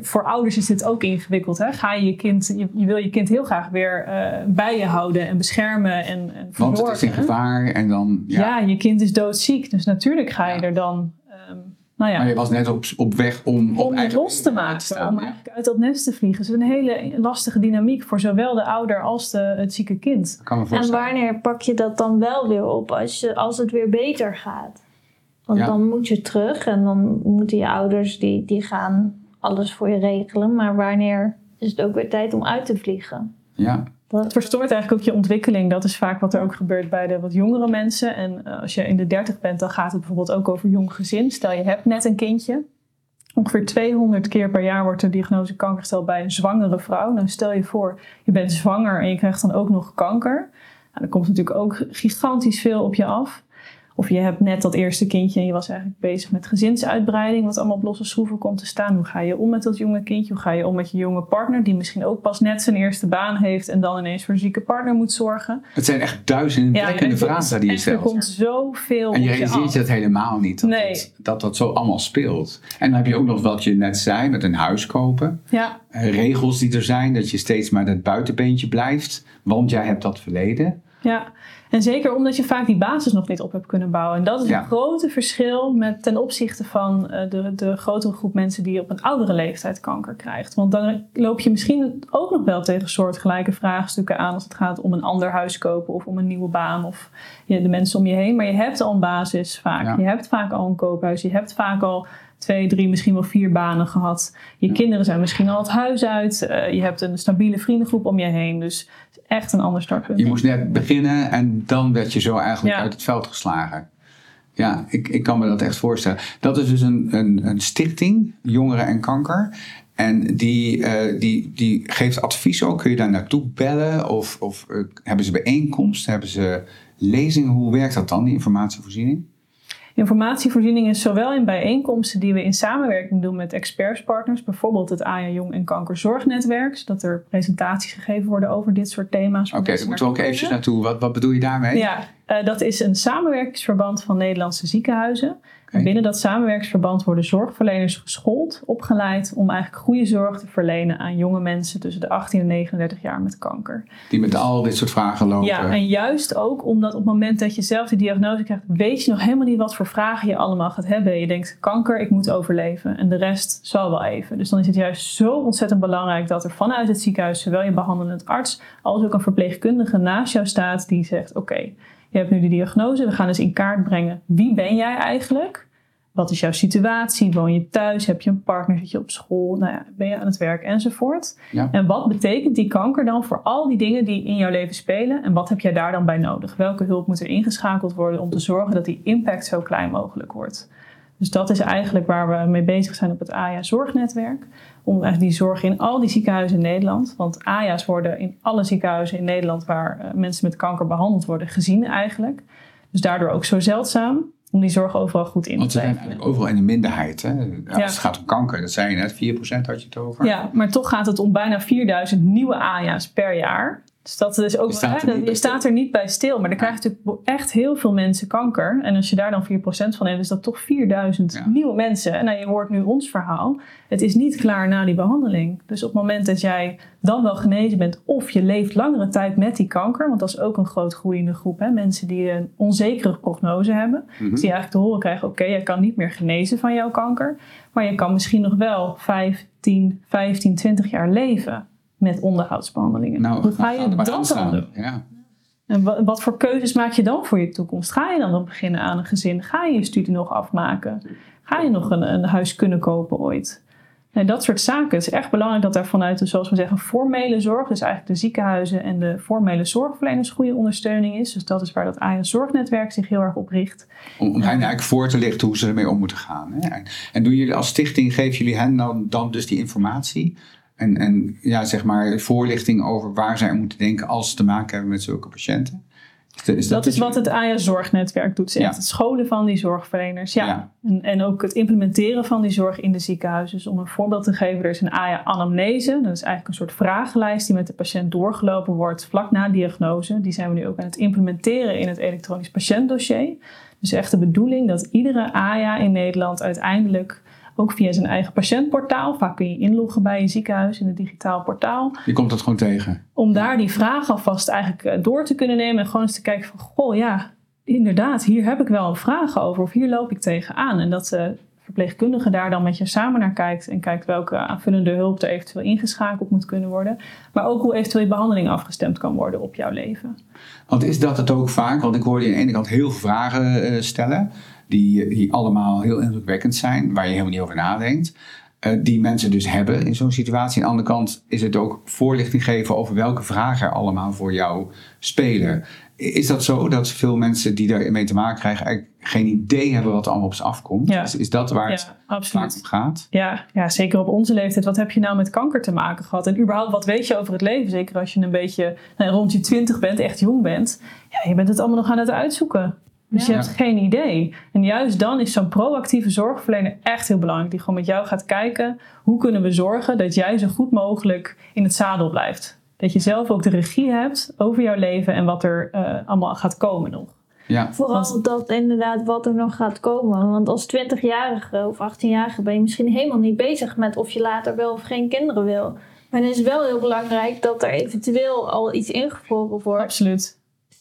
Voor ouders is dit ook ingewikkeld. Hè? Ga je, je, kind, je, je wil je kind heel graag weer uh, bij je houden en beschermen en, en Want het is in gevaar en dan... Ja. ja. je kind is doodziek. Dus natuurlijk ga je er dan... Nou ja, maar je was net op, op weg om... Om het los te maken, staan, om eigenlijk uit dat nest te vliegen. Dus een hele lastige dynamiek voor zowel de ouder als de, het zieke kind. en wanneer pak je dat dan wel weer op als, je, als het weer beter gaat? Want dan moet je terug en dan moeten je ouders die, die gaan alles voor je regelen. Maar wanneer is het ook weer tijd om uit te vliegen? Ja. Het verstoort eigenlijk ook je ontwikkeling. Dat is vaak wat er ook gebeurt bij de wat jongere mensen. En uh, als je in de dertig bent, dan gaat het bijvoorbeeld ook over jong gezin. Stel je hebt net een kindje. Ongeveer 200 keer per jaar wordt de diagnose kanker gesteld bij een zwangere vrouw. Nou, stel je voor, je bent zwanger en je krijgt dan ook nog kanker. Nou, dan komt natuurlijk ook gigantisch veel op je af. Of je hebt net dat eerste kindje en je was eigenlijk bezig met gezinsuitbreiding, wat allemaal op losse schroeven komt te staan. Hoe ga je om met dat jonge kindje? Hoe ga je om met je jonge partner, die misschien ook pas net zijn eerste baan heeft en dan ineens voor een zieke partner moet zorgen? Het zijn echt duizenden ja, vragen die je stelt. Er komt zoveel. En je realiseert je dat helemaal niet, dat, nee. dat, dat zo allemaal speelt. En dan heb je ook nog wat je net zei, met een huis kopen. Ja. Eh, regels die er zijn, dat je steeds maar dat buitenbeentje blijft, want jij hebt dat verleden. Ja, en zeker omdat je vaak die basis nog niet op hebt kunnen bouwen. En dat is een grote verschil met, ten opzichte van uh, de, de grotere groep mensen die op een oudere leeftijd kanker krijgt. Want dan loop je misschien ook nog wel tegen soortgelijke vraagstukken aan als het gaat om een ander huis kopen of om een nieuwe baan of ja, de mensen om je heen. Maar je hebt al een basis vaak. Je hebt vaak al een koophuis. Je hebt vaak al twee, drie, misschien wel vier banen gehad. Je kinderen zijn misschien al het huis uit. Uh, je hebt een stabiele vriendengroep om je heen. Dus echt een ander startpunt. Je moest net beginnen en dan werd je zo eigenlijk uit het veld geslagen. Ja, ik, ik kan me dat echt voorstellen. Dat is dus een, een, een stichting, Jongeren en Kanker. En die, eh, die, die geeft advies ook. Kun je daar naartoe bellen? Of, of eh, hebben ze bijeenkomsten? Hebben ze lezingen? Hoe werkt dat dan, die informatievoorziening? Informatievoorziening is zowel in bijeenkomsten die we in samenwerking doen met expertspartners, bijvoorbeeld het AJA Jong en Kankerzorgnetwerk, zodat er presentaties gegeven worden over dit soort thema's. Oké, daar moeten we ook eventjes naartoe. Wat, wat bedoel je daarmee? Ja, uh, dat is een samenwerkingsverband van Nederlandse ziekenhuizen. Okay. Binnen dat samenwerkingsverband worden zorgverleners geschoold, opgeleid om eigenlijk goede zorg te verlenen aan jonge mensen tussen de 18 en 39 jaar met kanker. Die met al dit soort vragen lopen. Ja, en juist ook omdat op het moment dat je zelf die diagnose krijgt, weet je nog helemaal niet wat voor vragen je allemaal gaat hebben. Je denkt kanker, ik moet overleven en de rest zal wel even. Dus dan is het juist zo ontzettend belangrijk dat er vanuit het ziekenhuis zowel je behandelend arts als ook een verpleegkundige naast jou staat die zegt: oké. Je hebt nu de diagnose. We gaan dus in kaart brengen wie ben jij eigenlijk? Wat is jouw situatie? Woon je thuis? Heb je een partner? Zit je op school? Nou ja, ben je aan het werk? Enzovoort. Ja. En wat betekent die kanker dan voor al die dingen die in jouw leven spelen? En wat heb jij daar dan bij nodig? Welke hulp moet er ingeschakeld worden om te zorgen dat die impact zo klein mogelijk wordt? Dus dat is eigenlijk waar we mee bezig zijn op het AJA Zorgnetwerk. Om eigenlijk die zorg in al die ziekenhuizen in Nederland. Want AJA's worden in alle ziekenhuizen in Nederland waar uh, mensen met kanker behandeld worden gezien eigenlijk. Dus daardoor ook zo zeldzaam om die zorg overal goed in te Want ze zijn eigenlijk overal in de minderheid. Hè? Als Ja. het gaat om kanker, dat zei je net, 4% had je het over. Ja, maar toch gaat het om bijna 4000 nieuwe AJA's per jaar. Dus dat is ook Je staat er hè, niet bij je staat er niet bij stil. Maar er krijgen natuurlijk echt heel veel mensen kanker. En als je daar dan 4% van hebt, is dat toch 4000 Ja. nieuwe mensen. En nou, je hoort nu ons verhaal. Het is niet klaar na die behandeling. Dus op het moment dat jij dan wel genezen bent, of je leeft langere tijd met die kanker, want dat is ook een groot groeiende groep. Hè? Mensen die een onzekere prognose hebben. Mhm. Dus die eigenlijk te horen krijgen: oké, je kan niet meer genezen van jouw kanker. Maar je kan misschien nog wel 5, 10, 15, 20 jaar leven met onderhoudsbehandelingen. Nou, Hoe ga je dat dan doen? Ja. En wa- wat voor keuzes maak je dan voor je toekomst? Ga je dan beginnen aan een gezin? Ga je je studie nog afmaken? Ga je nog een, een huis kunnen kopen ooit? Nee, dat soort zaken. Het is echt belangrijk dat daar vanuit de, zoals we zeggen, formele zorg, dus eigenlijk de ziekenhuizen en de formele zorgverleners goede ondersteuning is. Dus dat is waar dat AIA Zorgnetwerk zich heel erg op richt. Om, om hen eigenlijk voor te lichten hoe ze ermee om moeten gaan. Hè? En, en doen jullie als stichting, geven jullie hen dan, dan dus die informatie? En, en ja, zeg maar voorlichting over waar zij aan moeten denken als ze te maken hebben met zulke patiënten? Is dat, is Dat is wat het AIA Zorgnetwerk doet. Het is Ja. echt het scholen van die zorgverleners. Ja. Ja. En, en ook het implementeren van die zorg in de ziekenhuizen. Dus om een voorbeeld te geven, er is een AIA anamnese. Dat is eigenlijk een soort vragenlijst die met de patiënt doorgelopen wordt vlak na diagnose. Die zijn we nu ook aan het implementeren in het elektronisch patiëntdossier. Dus echt de bedoeling dat iedere AIA in Nederland uiteindelijk ook via zijn eigen patiëntportaal, vaak kun je inloggen bij je ziekenhuis in het digitaal portaal, Je komt dat gewoon tegen. om daar die vraag alvast eigenlijk eh, door te kunnen nemen en gewoon eens te kijken van, goh ja, inderdaad, hier heb ik wel een vraag over of hier loop ik tegenaan. En dat de verpleegkundige daar dan met je samen naar kijkt en kijkt welke aanvullende hulp er eventueel ingeschakeld moet kunnen worden. Maar ook hoe eventueel je behandeling afgestemd kan worden op jouw leven. Want is dat het ook vaak? Want ik hoorde je aan de ene kant heel veel vragen eh, stellen, die, die allemaal heel indrukwekkend zijn, waar je helemaal niet over nadenkt. eh, die mensen dus hebben in zo'n situatie. Aan de andere kant is het ook voorlichting geven over welke vragen er allemaal voor jou spelen. Is dat zo dat veel mensen die daarmee te maken krijgen eigenlijk geen idee hebben wat er allemaal op ze afkomt? Ja. Is, is dat waar het Ja, vaak om gaat? Ja, ja, zeker op onze leeftijd. Wat heb je nou met kanker te maken gehad? En überhaupt, wat weet je over het leven? Zeker als je een beetje nou, rond je twintig bent, echt jong bent. Ja, je bent het allemaal nog aan het uitzoeken. Dus Ja. je hebt geen idee. En juist dan is zo'n proactieve zorgverlener echt heel belangrijk. Die gewoon met jou gaat kijken, hoe kunnen we zorgen dat jij zo goed mogelijk in het zadel blijft. Dat je zelf ook de regie hebt over jouw leven en wat er eh, allemaal gaat komen nog. Ja, Vooral dat inderdaad wat er nog gaat komen. Want als 20-jarige of 18-jarige ben je misschien helemaal niet bezig met of je later wel of geen kinderen wil. Maar het is wel heel belangrijk dat er eventueel al iets ingevroren wordt. Absoluut.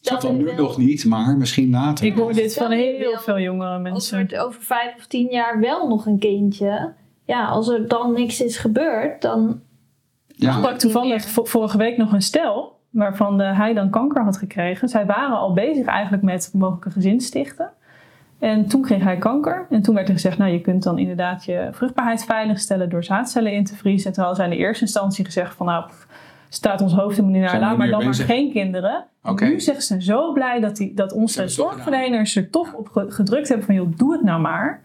Dat je nu nog niet, maar misschien later. Ik hoor dit van heel veel jongere mensen. Over, over vijf of tien jaar wel nog een kindje. Ja, als er dan niks is gebeurd, dan Ik ja, sprak toevallig vo- vorige week nog een stel waarvan de, hij dan kanker had gekregen. Zij waren al bezig eigenlijk met mogelijke gezin stichten. En toen kreeg hij kanker. En toen werd er gezegd, nou je kunt dan inderdaad je vruchtbaarheid veiligstellen door zaadcellen in te vriezen. En terwijl zij in de eerste instantie gezegd van nou, pff, staat ons hoofd helemaal niet naar, laat maar dan maar geen kinderen. Oké. Nu zeggen ze zo blij dat, die, dat onze zorgverleners er toch op ge- gedrukt hebben van joh, doe het nou maar.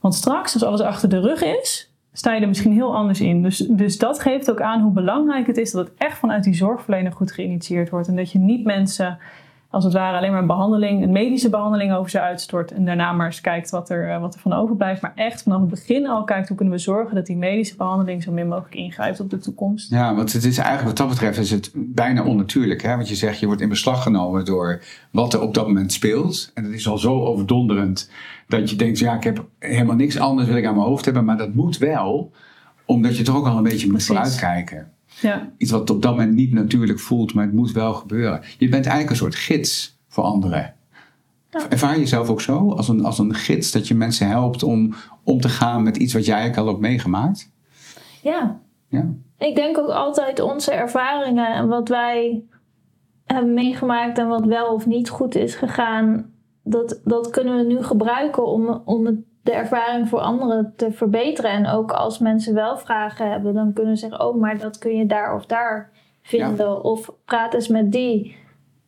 Want straks, als alles achter de rug is, sta je er misschien heel anders in. Dus, dus dat geeft ook aan hoe belangrijk het is dat het echt vanuit die zorgverlener goed geïnitieerd wordt. En dat je niet mensen als het ware alleen maar een behandeling, een medische behandeling over ze uitstort. En daarna maar eens kijkt wat er, eh, wat er van overblijft. Maar echt vanaf het begin al kijkt hoe kunnen we zorgen dat die medische behandeling zo min mogelijk ingrijpt op de toekomst. Ja, want het is eigenlijk wat dat betreft is het bijna onnatuurlijk. Hè? Want je zegt je wordt in beslag genomen door wat er op dat moment speelt. En dat is al zo overdonderend dat je denkt, ja, ik heb helemaal niks anders wil ik aan mijn hoofd hebben. Maar dat moet wel, omdat je toch ook al een beetje moet vooruitkijken. Ja. Iets wat op dat moment niet natuurlijk voelt, maar het moet wel gebeuren. Je bent eigenlijk een soort gids voor anderen. Ja. Ervaar je jezelf ook zo als een, als een gids dat je mensen helpt om om te gaan met iets wat jij eigenlijk al hebt meegemaakt? Ja. ja. Ik denk ook altijd onze ervaringen en wat wij hebben meegemaakt en wat wel of niet goed is gegaan, dat, dat kunnen we nu gebruiken om, om het de ervaring voor anderen te verbeteren. En ook als mensen wel vragen hebben, dan kunnen ze zeggen: Oh, maar dat kun je daar of daar vinden. Of praat eens met die.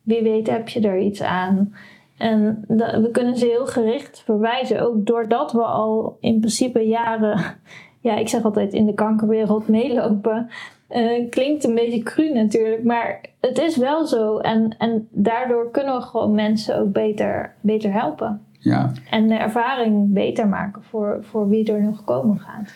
Wie weet heb je er iets aan. En we kunnen ze heel gericht verwijzen. Ook doordat we al in principe jaren, ja, ik zeg altijd in de kankerwereld meelopen. Uh, klinkt een beetje cru natuurlijk, maar het is wel zo. En, en daardoor kunnen we gewoon mensen ook beter, beter helpen. Ja. En de ervaring beter maken voor, voor wie er nog komen gaat.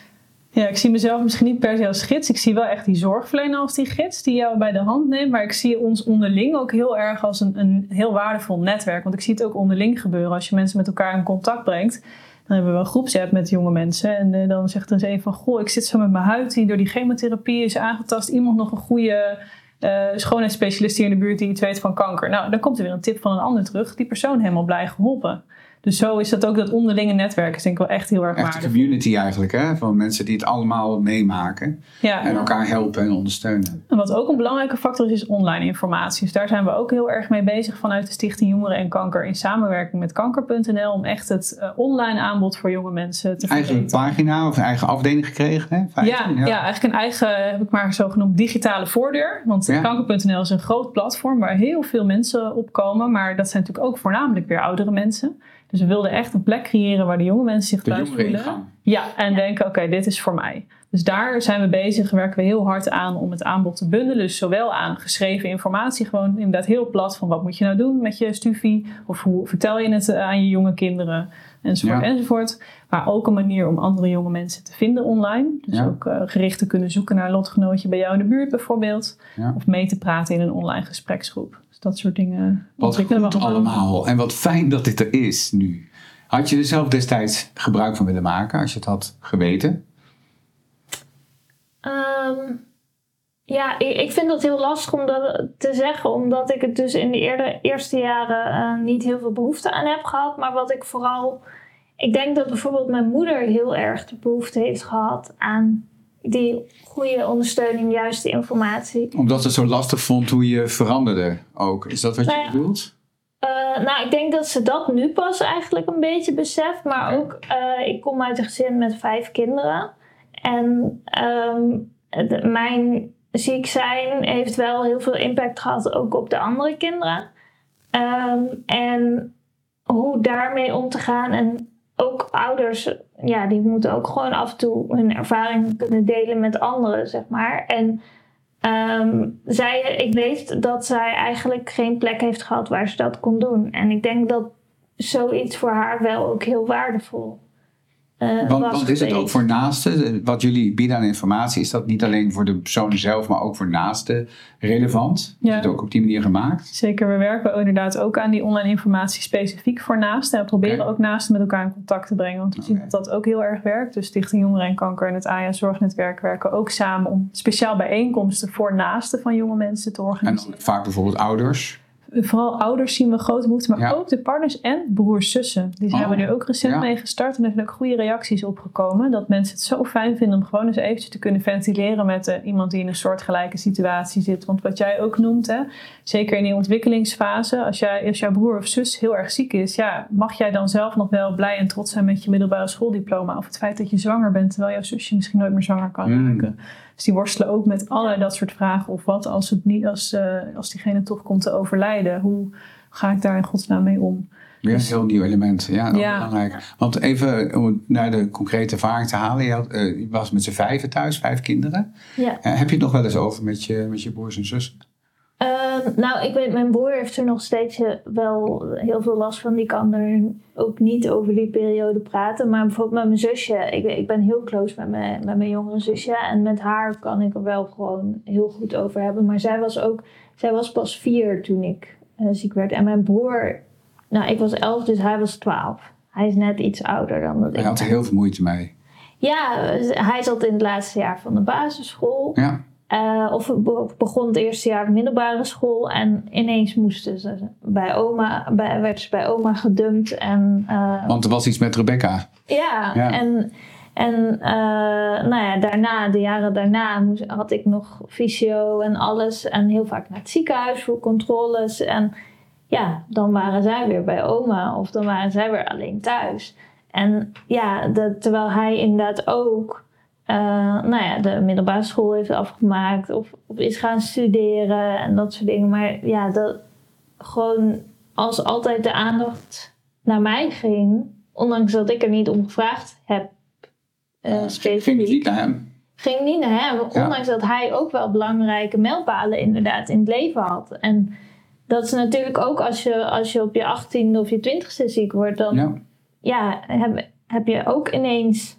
Ja, ik zie mezelf misschien niet per se als gids. Ik zie wel echt die zorgverlener als die gids die jou bij de hand neemt. Maar ik zie ons onderling ook heel erg als een, een heel waardevol netwerk. Want ik zie het ook onderling gebeuren. Als je mensen met elkaar in contact brengt, dan hebben we een groepsapp met jonge mensen. En uh, dan zegt er een van, goh, ik zit zo met mijn huid die door die chemotherapie is aangetast. Iemand nog een goede uh, schoonheidsspecialist hier in de buurt die iets weet van kanker. Nou, dan komt er weer een tip van een ander terug. Die persoon helemaal blij geholpen. Dus zo is dat ook dat onderlinge netwerk is denk ik wel echt heel erg echt een community eigenlijk, hè? Van mensen die het allemaal meemaken. Ja, en elkaar helpen en ondersteunen. En wat ook een belangrijke factor is, is online informatie. Dus daar zijn we ook heel erg mee bezig vanuit de Stichting Jongeren en Kanker. In samenwerking met kanker.nl. Om echt het uh, online aanbod voor jonge mensen te Eigen pagina of eigen afdeling gekregen, hè? Ja, ja, ja. eigenlijk een eigen, heb ik maar zogenoemd digitale voordeur. Want kanker.nl is een groot platform waar heel veel mensen op komen. Maar dat zijn natuurlijk ook voornamelijk weer oudere mensen. Dus we wilden echt een plek creëren waar de jonge mensen zich thuis voelen. Ja, en denken, oké, dit is voor mij. Dus daar zijn we bezig, werken we heel hard aan om het aanbod te bundelen. Dus zowel aan geschreven informatie, gewoon inderdaad heel plat van wat moet je nou doen met je studie. Of hoe vertel je het aan je jonge kinderen, enzovoort, enzovoort. Maar ook een manier om andere jonge mensen te vinden online. Dus ook uh, gericht te kunnen zoeken naar een lotgenootje bij jou in de buurt bijvoorbeeld. Of mee te praten in een online gespreksgroep. Dus dat soort dingen. Wat goed allemaal. En wat fijn dat dit er is nu. Had je er zelf destijds gebruik van willen maken als je het had geweten? Ehm, ja, ik, ik, vind dat heel lastig om dat te zeggen, omdat ik het dus in de eerder, eerste jaren uh, niet heel veel behoefte aan heb gehad. Maar wat ik vooral. Ik denk dat bijvoorbeeld mijn moeder heel erg de behoefte heeft gehad aan die goede ondersteuning, juiste informatie. Omdat ze het zo lastig vond hoe je veranderde ook. Is dat wat je nou bedoelt? Uh, nou, ik denk dat ze dat nu pas eigenlijk een beetje beseft. Maar ook, uh, ik kom uit een gezin met vijf kinderen. En um, mijn ziek zijn heeft wel heel veel impact gehad ook op de andere kinderen. Um, en hoe daarmee om te gaan. En ook ouders, ja, die moeten ook gewoon af en toe hun ervaring kunnen delen met anderen, zeg maar. En um, zij, ik weet dat zij eigenlijk geen plek heeft gehad waar ze dat kon doen. En ik denk dat zoiets voor haar wel ook heel waardevol uh, want, want is het ook voor naasten? Wat jullie bieden aan informatie, is dat niet alleen voor de persoon zelf, maar ook voor naasten relevant? Ja. Is het ook op die manier gemaakt? Zeker, we werken inderdaad ook aan die online informatie specifiek voor naasten. En we proberen ook naasten met elkaar in contact te brengen, want we zien dat dat ook heel erg werkt. Dus Stichting Jongeren en Kanker en het AIA Zorgnetwerk werken ook samen om speciaal bijeenkomsten voor naasten van jonge mensen te organiseren. En vaak bijvoorbeeld ouders? Vooral ouders zien we grote behoefte, maar ook de partners en broers, zussen. Die zijn oh, we nu ook recent mee gestart en er zijn ook goede reacties opgekomen. Dat mensen het zo fijn vinden om gewoon eens eventjes te kunnen ventileren met uh, iemand die in een soortgelijke situatie zit. Want wat jij ook noemt, hè, zeker in die ontwikkelingsfase, als, jij, als jouw broer of zus heel erg ziek is, ja, mag jij dan zelf nog wel blij en trots zijn met je middelbare schooldiploma of het feit dat je zwanger bent terwijl jouw zusje misschien nooit meer zwanger kan mm. raken. Dus die worstelen ook met allerlei dat soort vragen. Of wat als, het niet, als, uh, als diegene toch komt te overlijden? Hoe ga ik daar in godsnaam mee om? Weer een Dus- heel nieuw element. Ja, Ja. belangrijk. Want even om naar de concrete ervaring te halen. Je, had, eh, je was met z'n vijven thuis, vijf kinderen. Ja. Eh, heb je het nog wel eens over met je, met je broers en zussen? Ehm, nou, ik weet, mijn broer heeft er nog steeds eh, wel heel veel last van. Die kan er ook niet over die periode praten. Maar bijvoorbeeld met mijn zusje. Ik, ik ben heel close met mijn, met mijn jongere zusje. En met haar kan ik er wel gewoon heel goed over hebben. Maar zij was ook, zij was pas vier toen ik eh, ziek werd. En mijn broer, nou, ik was elf, dus hij was twaalf. Hij is net iets ouder dan dat ik. Je had er heel veel moeite mee. Ja, hij zat in het laatste jaar van de basisschool. Ja, Eh, of begon het eerste jaar middelbare school en ineens moesten ze bij oma, bij, werd ze bij oma gedumpt. En, eh, want er was iets met Rebecca. ja, Ja. en, en eh, nou ja, daarna, de jaren daarna, moest, had ik nog fysio en alles. En heel vaak naar het ziekenhuis voor controles. En ja, dan waren zij weer bij oma of dan waren zij weer alleen thuis. En ja, terwijl hij inderdaad ook eh, nou ja, de middelbare school heeft afgemaakt of, of is gaan studeren en dat soort dingen. Maar ja, dat gewoon als altijd de aandacht naar mij ging, ondanks dat ik er niet om gevraagd heb. eh, Ging niet naar hem? ging niet naar hem. Ja. Ondanks dat hij ook wel belangrijke mijlpalen inderdaad in het leven had. En dat is natuurlijk ook als je, als je op je 18e of je 20e ziek wordt, dan Ja. ja, heb, heb je ook ineens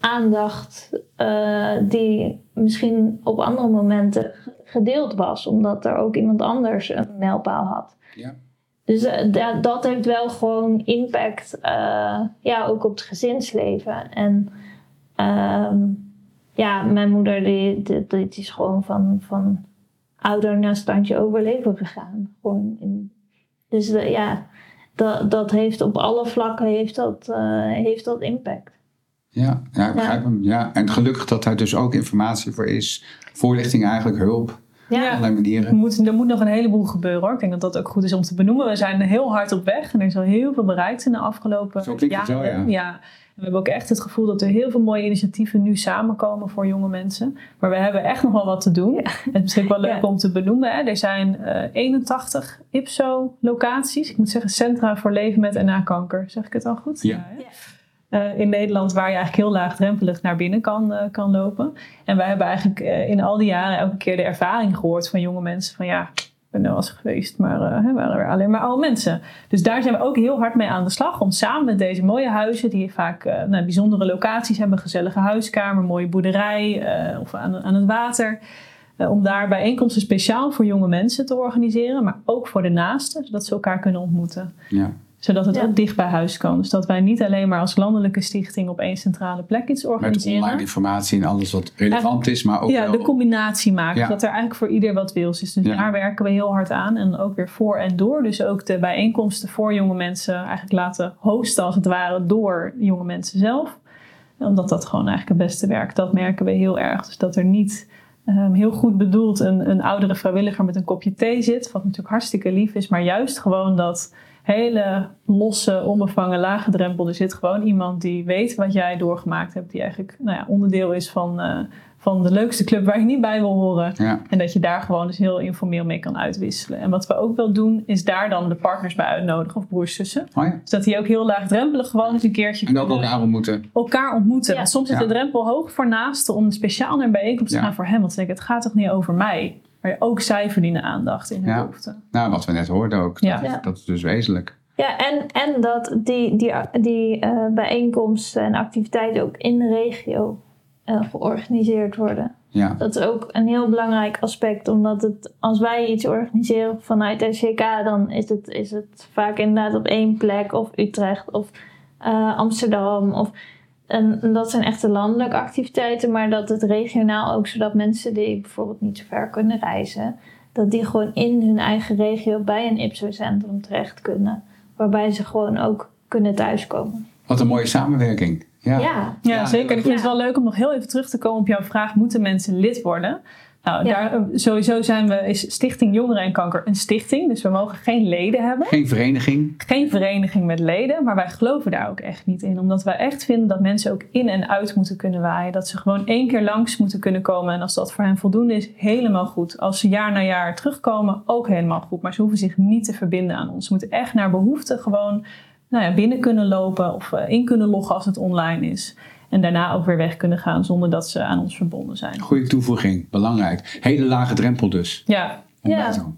aandacht eh, die misschien op andere momenten gedeeld was, omdat er ook iemand anders een mijlpaal had. Ja. Dus da- dat heeft wel gewoon impact, eh, ja, ook op het gezinsleven. En ehm, ja, mijn moeder die, die, die is gewoon van, van ouder naar standje overleven gegaan. Gewoon in, dus ja, dat, dat heeft op alle vlakken heeft dat, heeft dat impact. Ja, ja, ik begrijp hem. Ja. En gelukkig dat daar dus ook informatie voor is. Voorlichting eigenlijk, hulp. Ja, Allerlei Er manieren. moet, er moet nog een heleboel gebeuren hoor. Ik denk dat dat ook goed is om te benoemen. We zijn heel hard op weg en er is al heel veel bereikt in de afgelopen Zo jaren. wel, ja. En we hebben ook echt het gevoel dat er heel veel mooie initiatieven nu samenkomen voor jonge mensen. Maar we hebben echt nog wel wat te doen. Het is misschien wel leuk Ja. om te benoemen. Hè. Er zijn eh, 81 IPSO-locaties. Ik moet zeggen Centra voor Leven met en na kanker. Zeg ik het al goed? Ja. hè? Eh, in Nederland waar je eigenlijk heel laagdrempelig naar binnen kan, eh, kan lopen. En wij hebben eigenlijk eh, in al die jaren elke keer de ervaring gehoord van jonge mensen van ja, ik ben er wel eens geweest, maar waren er alleen maar oude mensen. Dus daar zijn we ook heel hard mee aan de slag om samen met deze mooie huizen, die vaak nou, bijzondere locaties hebben, gezellige huiskamer, mooie boerderij of aan, aan het water. om daar bijeenkomsten speciaal voor jonge mensen te organiseren, maar ook voor de naasten, zodat ze elkaar kunnen ontmoeten Ja. Zodat het Ja. ook dicht bij huis kan. Dus dat wij niet alleen maar als landelijke stichting op één centrale plek iets Met organiseren. online informatie en alles wat relevant is, maar ook ja, wel... de combinatie maken. Ja. Dat er eigenlijk voor ieder wat wils is. Dus Ja. daar werken we heel hard aan. En ook weer voor en door. Dus ook de bijeenkomsten voor jonge mensen eigenlijk laten hosten als het ware door jonge mensen zelf. Omdat dat gewoon eigenlijk het beste werkt. Dat merken we heel erg. Dus dat er niet ehm, heel goed bedoeld een, een oudere vrijwilliger met een kopje thee zit. Wat natuurlijk hartstikke lief is. Maar juist gewoon dat hele losse, onbevangen, lage drempel. Er zit gewoon iemand die weet wat jij doorgemaakt hebt. Die eigenlijk nou ja, onderdeel is van, eh, van de leukste club waar je niet bij wil horen. Ja. En dat je daar gewoon dus heel informeel mee kan uitwisselen. En wat we ook wel doen, is daar dan de partners bij uitnodigen of broers, zussen. Oh ja. Dus dat die ook heel laagdrempelig gewoon eens een keertje En elkaar ontmoeten. elkaar ontmoeten. Want soms is Ja. de drempel hoog voor naasten om speciaal naar een bijeenkomst te gaan voor hem. Want ze denken, het gaat toch niet over mij. Maar ook zij verdienen aandacht in hun Ja. behoeften. Nou, wat we net hoorden ook. Ja. Dat is dus wezenlijk. Ja, en, en dat die, die, die eh, bijeenkomsten en activiteiten ook in de regio eh, georganiseerd worden. Ja. Dat is ook een heel belangrijk aspect, omdat het, als wij iets organiseren vanuit SCK, dan is het, is het vaak inderdaad op één plek, of Utrecht of eh, Amsterdam. Of, en, dat zijn echte landelijke activiteiten, maar dat het regionaal ook, zodat mensen die bijvoorbeeld niet zo ver kunnen reizen, dat die gewoon in hun eigen regio bij een IPSO-centrum terecht kunnen, waarbij ze gewoon ook kunnen thuiskomen. Wat een mooie samenwerking. Ja. Ja, Ja, Ja, zeker. Ik vind het wel leuk om nog heel even terug te komen op jouw vraag: moeten mensen lid worden? Nou, daar, eh, sowieso zijn we, is Stichting Jongeren en Kanker een stichting. Dus we mogen geen leden hebben. Geen vereniging? Geen vereniging met leden. Maar wij geloven daar ook echt niet in. Omdat wij echt vinden dat mensen ook in en uit moeten kunnen waaien. Dat ze gewoon één keer langs moeten kunnen komen. En als dat voor hen voldoende is, helemaal goed. Als ze jaar na jaar terugkomen, ook helemaal goed. Maar ze hoeven zich niet te verbinden aan ons. Ze moeten echt naar behoefte gewoon nou ja, binnen kunnen lopen. Of eh, in kunnen loggen als het online is. En daarna ook weer weg kunnen gaan zonder dat ze aan ons verbonden zijn. Goede toevoeging, belangrijk. Hele lage drempel dus. Ja. Ja.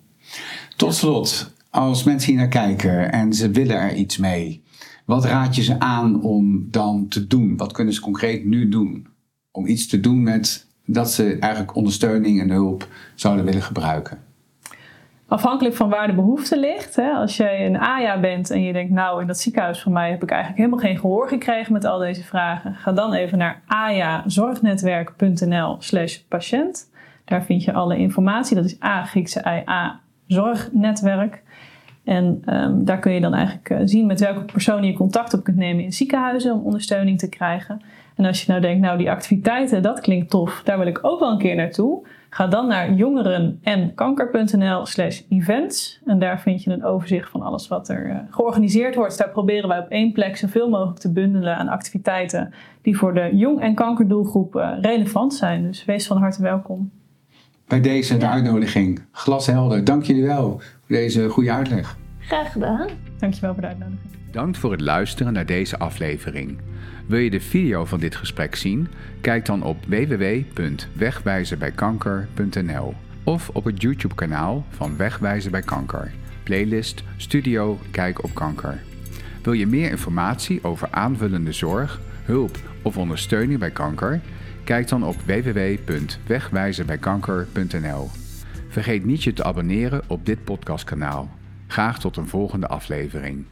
Tot slot, als mensen hier naar kijken en ze willen er iets mee, wat raad je ze aan om dan te doen? Wat kunnen ze concreet nu doen? Om iets te doen met dat ze eigenlijk ondersteuning en hulp zouden willen gebruiken. Afhankelijk van waar de behoefte ligt. Hè, als jij een AJA bent en je denkt, nou in dat ziekenhuis van mij heb ik eigenlijk helemaal geen gehoor gekregen met al deze vragen. Ga dan even naar ajazorgnetwerk.nl slash patiënt. Daar vind je alle informatie. Dat is A, Griekse I, A, zorgnetwerk. En um, daar kun je dan eigenlijk uh, zien met welke persoon je contact op kunt nemen in ziekenhuizen om ondersteuning te krijgen. En als je nou denkt, nou die activiteiten, dat klinkt tof, daar wil ik ook wel een keer naartoe. Ga dan naar jongeren-en-kanker.nl slash events. En daar vind je een overzicht van alles wat er uh, georganiseerd wordt. Daar proberen wij op één plek zoveel mogelijk te bundelen aan activiteiten die voor de jong- en kankerdoelgroep uh, relevant zijn. Dus wees van harte welkom. Bij deze de uitnodiging. Glashelder. Dank jullie wel voor deze goede uitleg. Graag gedaan. Dankjewel voor de uitnodiging. Bedankt voor het luisteren naar deze aflevering. Wil je de video van dit gesprek zien? Kijk dan op www.wegwijzenbijkanker.nl of op het YouTube-kanaal van Wegwijzen bij Kanker. Playlist Studio Kijk op Kanker. Wil je meer informatie over aanvullende zorg, hulp of ondersteuning bij kanker? Kijk dan op www.wegwijzenbijkanker.nl. Vergeet niet je te abonneren op dit podcastkanaal. Graag tot een volgende aflevering.